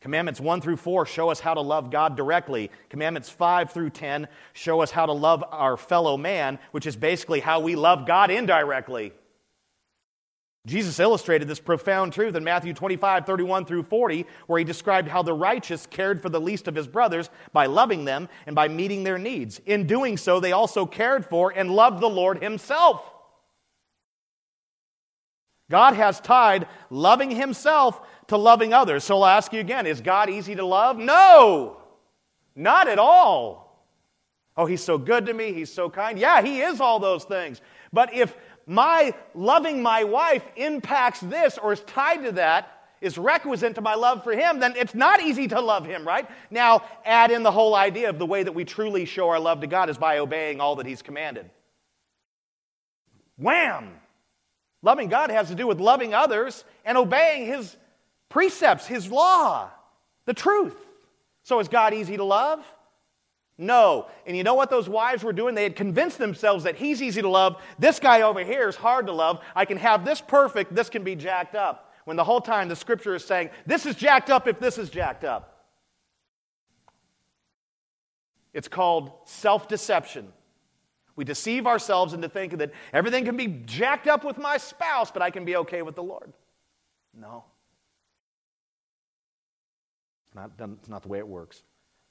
Commandments 1 through 4 show us how to love God directly. Commandments 5 through 10 show us how to love our fellow man, which is basically how we love God indirectly. Jesus illustrated this profound truth in Matthew 25, 31 through 40, where he described how the righteous cared for the least of his brothers by loving them and by meeting their needs. In doing so, they also cared for and loved the Lord himself. God has tied loving himself to loving others. So I'll ask you again is God easy to love? No, not at all. Oh, he's so good to me. He's so kind. Yeah, he is all those things. But if my loving my wife impacts this or is tied to that, is requisite to my love for him, then it's not easy to love him, right? Now, add in the whole idea of the way that we truly show our love to God is by obeying all that he's commanded. Wham! Loving God has to do with loving others and obeying his precepts, his law, the truth. So is God easy to love? No. And you know what those wives were doing? They had convinced themselves that he's easy to love. This guy over here is hard to love. I can have this perfect, this can be jacked up. When the whole time the scripture is saying, this is jacked up if this is jacked up. It's called self deception. We deceive ourselves into thinking that everything can be jacked up with my spouse, but I can be okay with the Lord. No. It's not, it's not the way it works.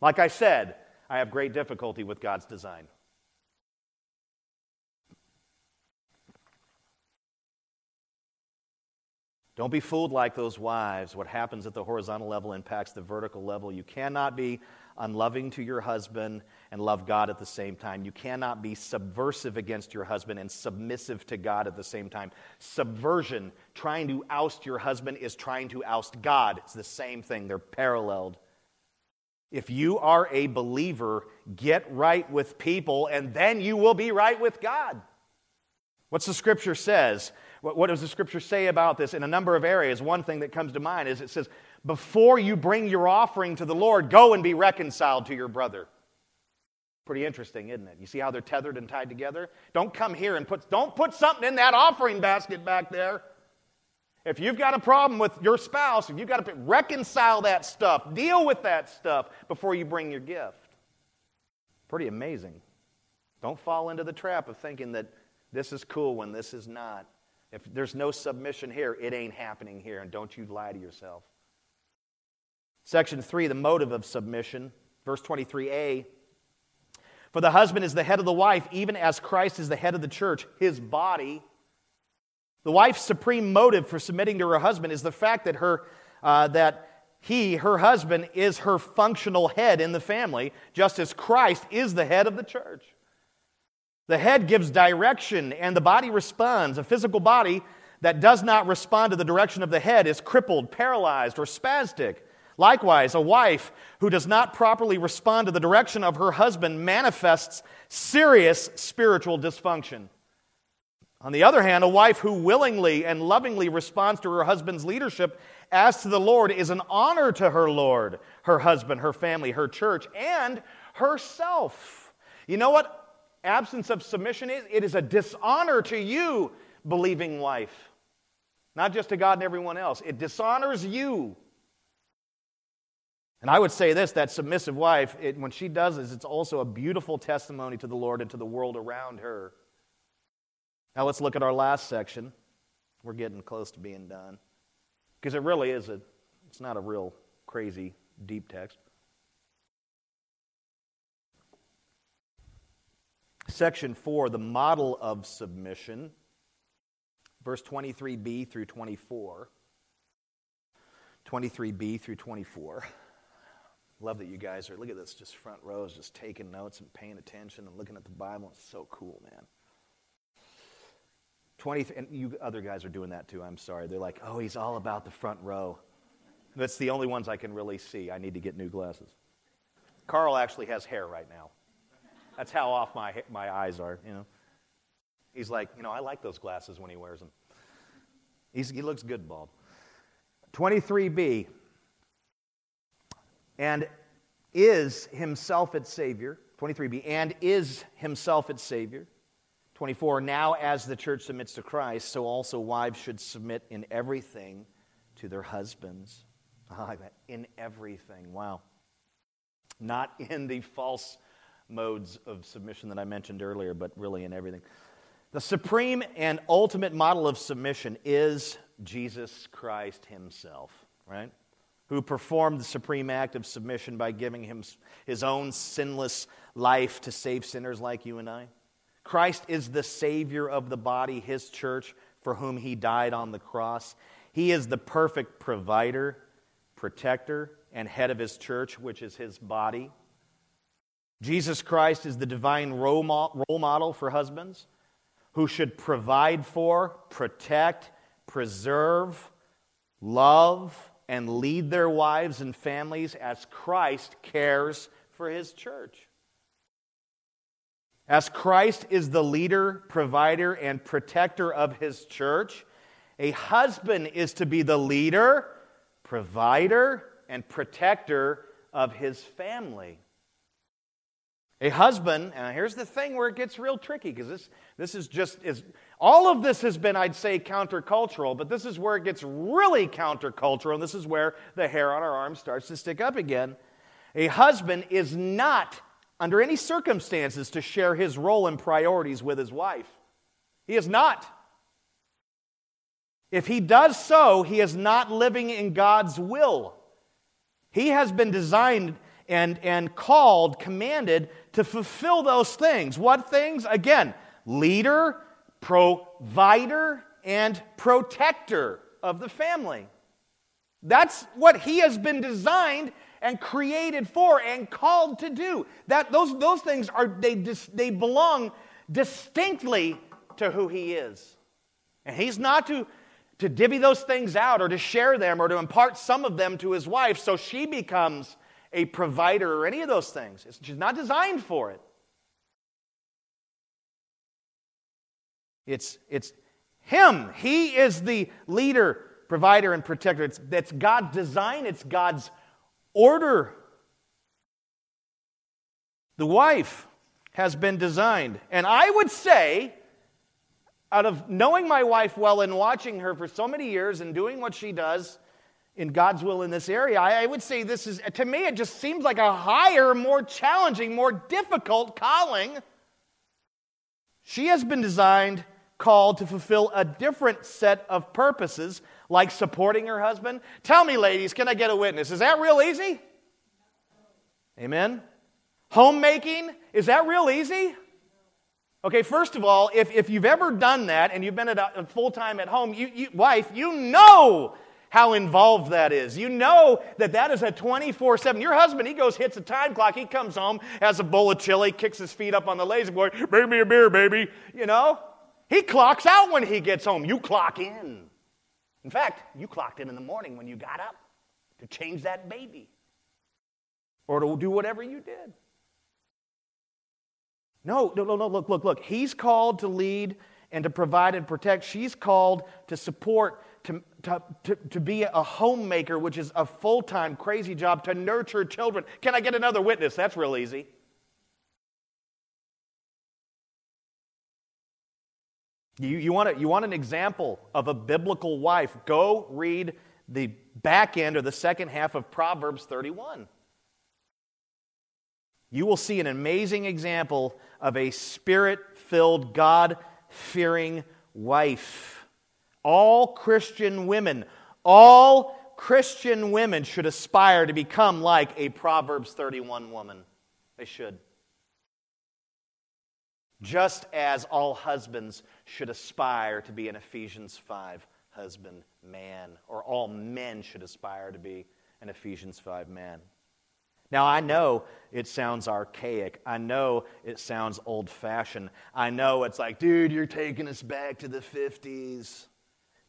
Like I said, I have great difficulty with God's design. Don't be fooled like those wives. What happens at the horizontal level impacts the vertical level. You cannot be unloving to your husband and love God at the same time. You cannot be subversive against your husband and submissive to God at the same time. Subversion, trying to oust your husband, is trying to oust God. It's the same thing, they're paralleled. If you are a believer, get right with people, and then you will be right with God. What's the scripture says? What does the scripture say about this in a number of areas? One thing that comes to mind is it says, before you bring your offering to the Lord, go and be reconciled to your brother. Pretty interesting, isn't it? You see how they're tethered and tied together? Don't come here and put, don't put something in that offering basket back there. If you've got a problem with your spouse, if you've got to reconcile that stuff, deal with that stuff before you bring your gift. Pretty amazing. Don't fall into the trap of thinking that this is cool when this is not. If there's no submission here, it ain't happening here, and don't you lie to yourself. Section 3, the motive of submission, verse 23a. For the husband is the head of the wife, even as Christ is the head of the church, his body the wife's supreme motive for submitting to her husband is the fact that, her, uh, that he, her husband, is her functional head in the family, just as Christ is the head of the church. The head gives direction and the body responds. A physical body that does not respond to the direction of the head is crippled, paralyzed, or spastic. Likewise, a wife who does not properly respond to the direction of her husband manifests serious spiritual dysfunction. On the other hand, a wife who willingly and lovingly responds to her husband's leadership as to the Lord is an honor to her Lord, her husband, her family, her church, and herself. You know what absence of submission is? It is a dishonor to you, believing wife, not just to God and everyone else. It dishonors you. And I would say this that submissive wife, it, when she does this, it's also a beautiful testimony to the Lord and to the world around her. Now let's look at our last section. We're getting close to being done. Because it really is a, it's not a real crazy deep text. Section 4, the model of submission, verse 23b through 24. 23b through 24. Love that you guys are, look at this, just front rows, just taking notes and paying attention and looking at the Bible. It's so cool, man. 20, and you other guys are doing that too, I'm sorry. They're like, oh, he's all about the front row. That's the only ones I can really see. I need to get new glasses. Carl actually has hair right now. That's how off my, my eyes are, you know. He's like, you know, I like those glasses when he wears them. He's, he looks good bald. 23b. And is himself its Savior. 23b. And is himself its Savior. 24, now as the church submits to Christ, so also wives should submit in everything to their husbands. (laughs) Ah, in everything. Wow. Not in the false modes of submission that I mentioned earlier, but really in everything. The supreme and ultimate model of submission is Jesus Christ Himself, right? Who performed the supreme act of submission by giving him his own sinless life to save sinners like you and I. Christ is the Savior of the body, His church, for whom he died on the cross. He is the perfect provider, protector, and head of his church, which is his body. Jesus Christ is the divine role model for husbands who should provide for, protect, preserve, love, and lead their wives and families as Christ cares for his church. As Christ is the leader, provider, and protector of his church, a husband is to be the leader, provider, and protector of his family. A husband, and here's the thing where it gets real tricky because this, this is just is all of this has been, I'd say, countercultural, but this is where it gets really countercultural, and this is where the hair on our arm starts to stick up again. A husband is not, under any circumstances, to share his role and priorities with his wife. He is not. If he does so, he is not living in God's will. He has been designed and, and called, commanded to fulfill those things. What things? Again, leader, provider, and protector of the family. That's what he has been designed and created for and called to do. That, those, those things are, they, they belong distinctly to who he is. And he's not to, to divvy those things out or to share them or to impart some of them to his wife so she becomes a provider or any of those things. She's not designed for it. It's, it's Him. He is the leader, provider, and protector. It's, that's God's design, it's God's order. The wife has been designed. And I would say, out of knowing my wife well and watching her for so many years and doing what she does, in God's will in this area. I, would say this is, to me, it just seems like a higher, more challenging, more difficult calling. She has been designed, called to fulfill a different set of purposes, like supporting her husband. Tell me, ladies, can I get a witness? Is that real easy? Amen? Homemaking, is that real easy? Okay, first of all, if, if you've ever done that and you've been at a, full time at home, you, you, wife, you know how involved that is. You know that that is a 24 7. Your husband, he goes, hits a time clock, he comes home, has a bowl of chili, kicks his feet up on the La-Z-Boy, bring me a beer, baby. You know? He clocks out when he gets home. You clock in. In fact, you clocked in in the morning when you got up to change that baby or to do whatever you did. No, no, no, no, look, look, look. He's called to lead and to provide and protect. She's called to support to, to, to, to be a homemaker, which is a full time crazy job, to nurture children. Can I get another witness? That's real easy. You, you, want a, you want an example of a biblical wife? Go read the back end or the second half of Proverbs 31. You will see an amazing example of a spirit filled, God fearing wife. All Christian women, all Christian women should aspire to become like a Proverbs 31 woman. They should. Just as all husbands should aspire to be an Ephesians 5 husband, man, or all men should aspire to be an Ephesians 5 man. Now, I know it sounds archaic. I know it sounds old fashioned. I know it's like, dude, you're taking us back to the 50s.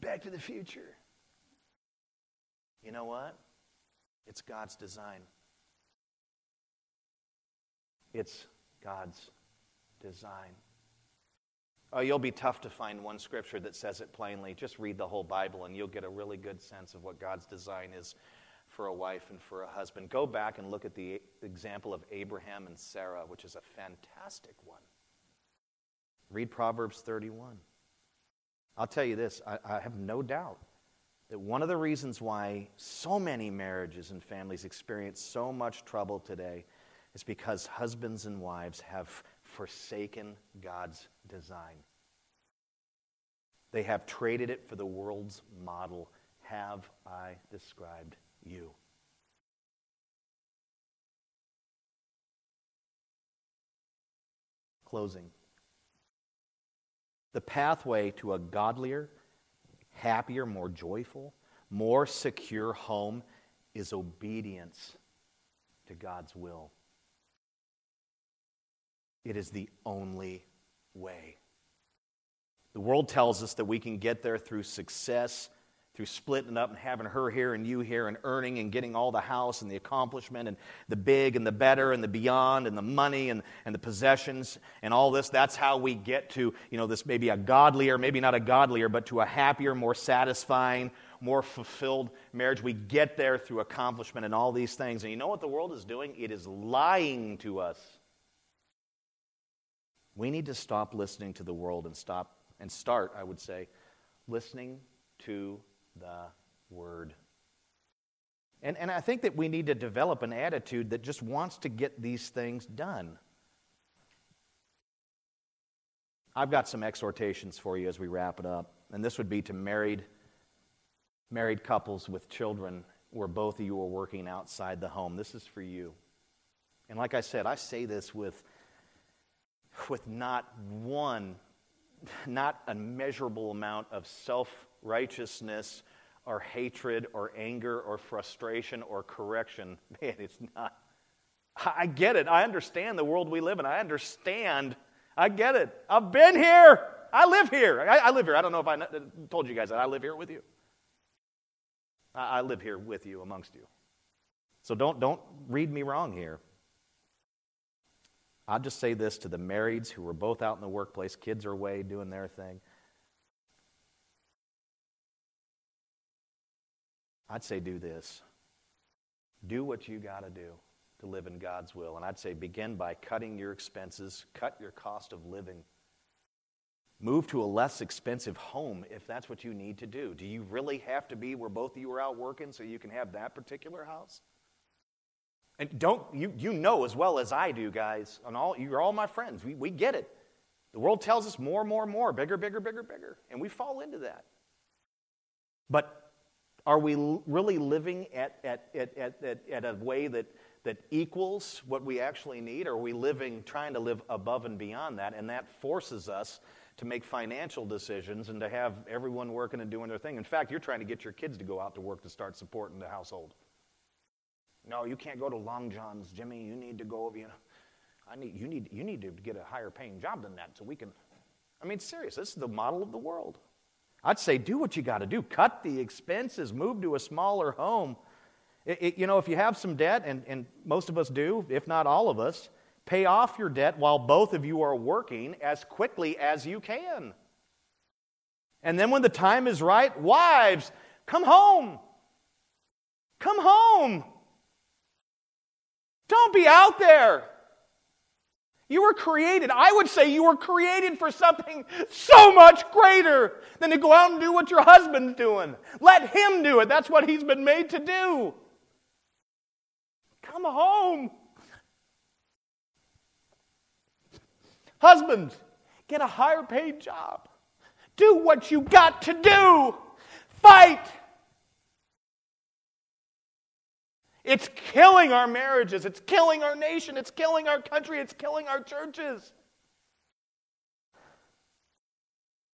Back to the future. You know what? It's God's design. It's God's design. Oh, you'll be tough to find one scripture that says it plainly. Just read the whole Bible and you'll get a really good sense of what God's design is for a wife and for a husband. Go back and look at the example of Abraham and Sarah, which is a fantastic one. Read Proverbs 31. I'll tell you this I, I, have no doubt that one of the reasons why so many marriages and families experience so much trouble today is because husbands and wives have forsaken God's design. They have traded it for the world's model. Have I described you? Closing. The pathway to a godlier happier, more joyful, more secure home is obedience to God's will. It is the only way. The world tells us that we can get there through success, through splitting up and having her here and you here and earning and getting all the house and the accomplishment and the big and the better and the beyond and the money and, and the possessions and all this. That's how we get to, you know, this maybe a godlier, maybe not a godlier, but to a happier, more satisfying, more fulfilled marriage. We get there through accomplishment and all these things. And you know what the world is doing? It is lying to us. We need to stop listening to the world and stop and start, I would say, listening to the Word. And, and I think that we need to develop an attitude that just wants to get these things done. I've got some exhortations for you as we wrap it up. And this would be to married, married couples with children where both of you are working outside the home. This is for you. And like I said, I say this with, with not one not a measurable amount of self righteousness or hatred or anger or frustration or correction. (laughs) Man, it's not. I get it. I understand the world we live in. I understand. I get it. I've been here. I live here. I, I live here. I don't know if I told you guys that. I live here with you. I, I live here with you, amongst you. So don't, don't read me wrong here. I'll just say this to the marrieds who were both out in the workplace, kids are away doing their thing. I'd say do this. Do what you got to do to live in God's will. And I'd say begin by cutting your expenses, cut your cost of living. Move to a less expensive home if that's what you need to do. Do you really have to be where both of you are out working so you can have that particular house? And don't, you, you know as well as I do, guys, and all, you're all my friends. We, we get it. The world tells us more, more, more, bigger, bigger, bigger, bigger. And we fall into that. But are we really living at, at, at, at, at a way that, that equals what we actually need? Or are we living, trying to live above and beyond that? And that forces us to make financial decisions and to have everyone working and doing their thing. In fact, you're trying to get your kids to go out to work to start supporting the household. No, you can't go to Long John's, Jimmy. You need to go, you know, I need, you, need, you need to get a higher paying job than that so we can. I mean, serious, this is the model of the world. I'd say do what you got to do. Cut the expenses, move to a smaller home. It, it, you know, if you have some debt, and, and most of us do, if not all of us, pay off your debt while both of you are working as quickly as you can. And then when the time is right, wives, come home. Come home. Don't be out there. You were created, I would say you were created for something so much greater than to go out and do what your husband's doing. Let him do it. That's what he's been made to do. Come home. Husbands, get a higher paid job. Do what you got to do. Fight. It's killing our marriages. It's killing our nation. It's killing our country. It's killing our churches.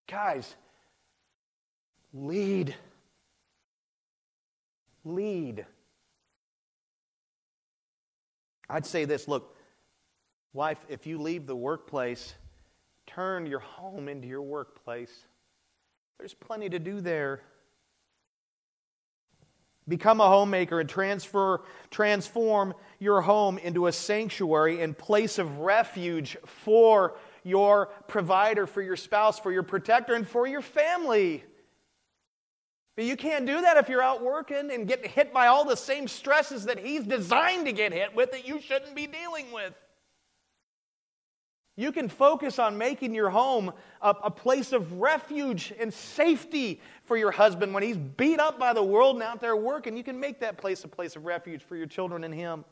Guys, lead. Lead. I'd say this look, wife, if you leave the workplace, turn your home into your workplace. There's plenty to do there. Become a homemaker and transfer, transform your home into a sanctuary and place of refuge for your provider, for your spouse, for your protector, and for your family. But you can't do that if you're out working and getting hit by all the same stresses that he's designed to get hit with that you shouldn't be dealing with. You can focus on making your home a, a, place of refuge and safety for your husband when he's beat up by the world and out there working. You can make that place a place of refuge for your children and him.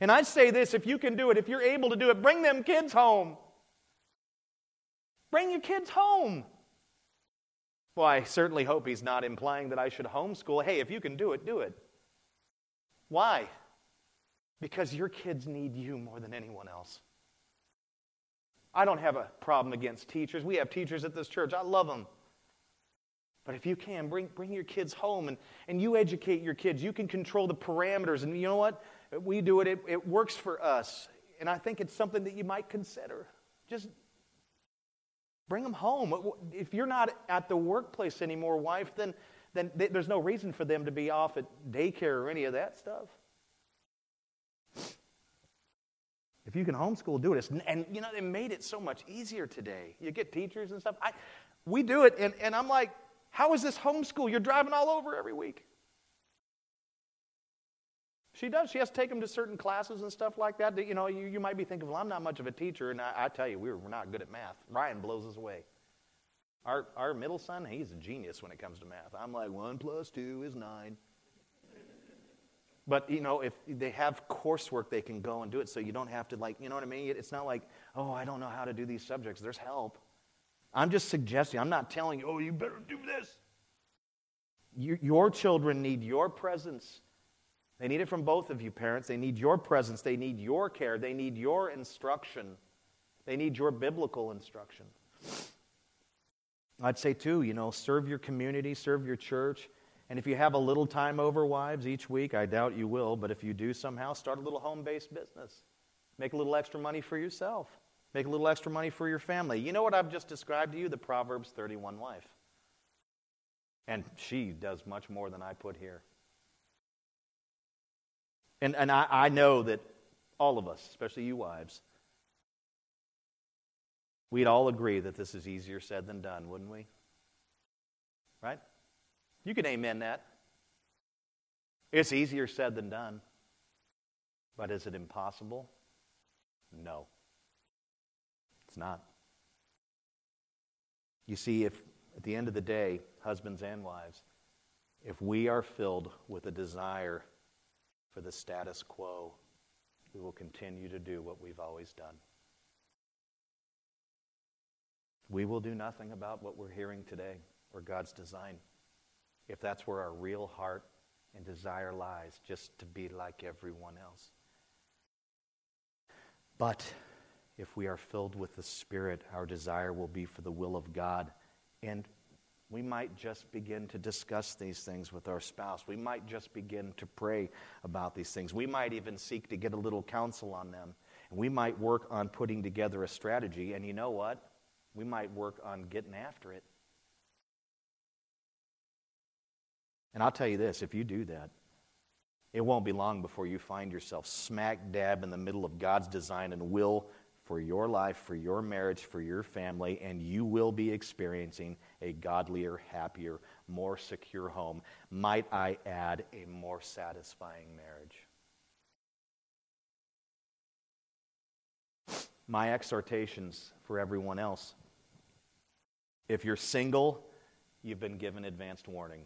And I say this if you can do it, if you're able to do it, bring them kids home. Bring your kids home. Well, I certainly hope he's not implying that I should homeschool. Hey, if you can do it, do it. Why? Because your kids need you more than anyone else. I don't have a problem against teachers. We have teachers at this church. I love them. But if you can, bring, bring your kids home and, and you educate your kids. You can control the parameters. And you know what? We do it, it, it works for us. And I think it's something that you might consider. Just bring them home. If you're not at the workplace anymore, wife, then, then there's no reason for them to be off at daycare or any of that stuff. If you can homeschool, do it. And, you know, they made it so much easier today. You get teachers and stuff. I, we do it, and, and I'm like, how is this homeschool? You're driving all over every week. She does. She has to take them to certain classes and stuff like that. that you know, you, you might be thinking, well, I'm not much of a teacher, and I, I tell you, we're, we're not good at math. Ryan blows us away. Our, our middle son, he's a genius when it comes to math. I'm like, one plus two is nine. But, you know, if they have coursework, they can go and do it so you don't have to, like, you know what I mean? It's not like, oh, I don't know how to do these subjects. There's help. I'm just suggesting, I'm not telling you, oh, you better do this. You, your children need your presence they need it from both of you, parents. They need your presence. They need your care. They need your instruction. They need your biblical instruction. I'd say, too, you know, serve your community, serve your church. And if you have a little time over, wives, each week, I doubt you will, but if you do somehow, start a little home based business. Make a little extra money for yourself. Make a little extra money for your family. You know what I've just described to you? The Proverbs 31 wife. And she does much more than I put here. And, and I, I know that all of us, especially you wives, we'd all agree that this is easier said than done, wouldn't we? Right? You can amen that. It's easier said than done. But is it impossible? No. It's not. You see, if at the end of the day, husbands and wives, if we are filled with a desire for the status quo, we will continue to do what we've always done. We will do nothing about what we're hearing today or God's design if that's where our real heart and desire lies, just to be like everyone else. But if we are filled with the Spirit, our desire will be for the will of God and we might just begin to discuss these things with our spouse. We might just begin to pray about these things. We might even seek to get a little counsel on them. And we might work on putting together a strategy. And you know what? We might work on getting after it. And I'll tell you this if you do that, it won't be long before you find yourself smack dab in the middle of God's design and will for your life, for your marriage, for your family, and you will be experiencing a godlier, happier, more secure home. Might I add, a more satisfying marriage? My exhortations for everyone else. If you're single, you've been given advanced warning.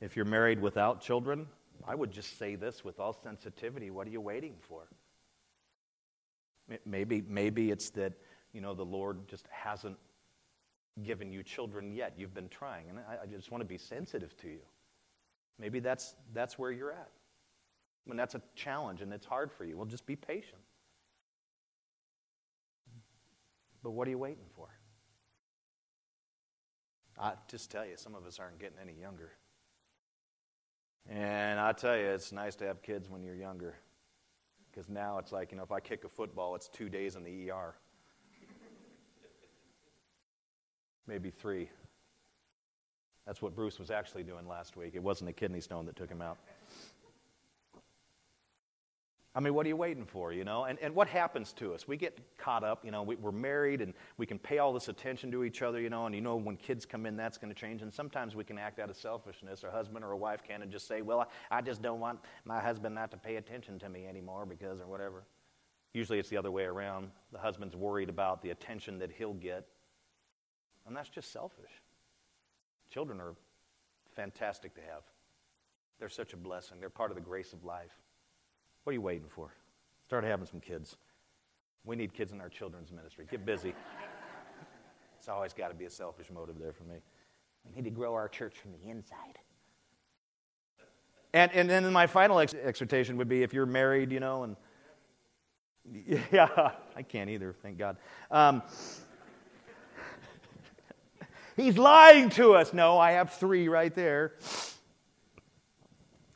If you're married without children, I would just say this with all sensitivity what are you waiting for? Maybe, maybe it's that, you know, the Lord just hasn't given you children yet. You've been trying. And I, I just want to be sensitive to you. Maybe that's, that's where you're at. When that's a challenge and it's hard for you, well, just be patient. But what are you waiting for? I just tell you, some of us aren't getting any younger. And I tell you, it's nice to have kids when you're younger. Because now it's like, you know, if I kick a football, it's two days in the ER. Maybe three. That's what Bruce was actually doing last week. It wasn't a kidney stone that took him out. I mean, what are you waiting for, you know? And, and what happens to us? We get caught up, you know, we, are married and we can pay all this attention to each other, you know, and you know when kids come in, that's going to change. And sometimes we can act out of selfishness. A husband or a wife can and just say, well, I, I just don't want my husband not to pay attention to me anymore because or whatever. Usually it's the other way around. The husband's worried about the attention that he'll get. And that's just selfish. Children are fantastic to have. They're such a blessing. They're part of the grace of life. What are you waiting for? Start having some kids. We need kids in our children's ministry. Get busy. it's always got to be a selfish motive there for me. We need to grow our church from the inside. And, and then my final ex- exhortation would be if you're married, you know, and (laughs) Yeah, I can't either, thank God. Um, (laughs) he's lying to us. No, I have three right there.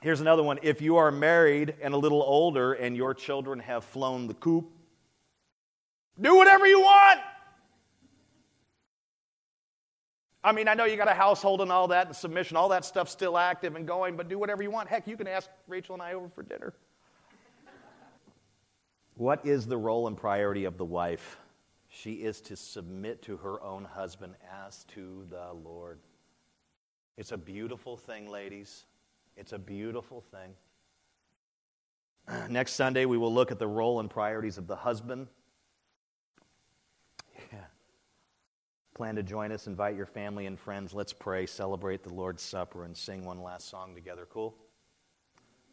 Here's another one. If you are married and a little older and your children have flown the coop, do whatever you want. I mean, I know you got a household and all that and submission, all that stuff's still active and going, but do whatever you want. Heck, you can ask Rachel and I over for dinner. what is the role and priority of the wife? She is to submit to her own husband as to the Lord. It's a beautiful thing, ladies. It's a beautiful thing. Next Sunday, we will look at the role and priorities of the husband. Yeah. Plan to join us, invite your family and friends. Let's pray, celebrate the Lord's Supper, and sing one last song together. Cool?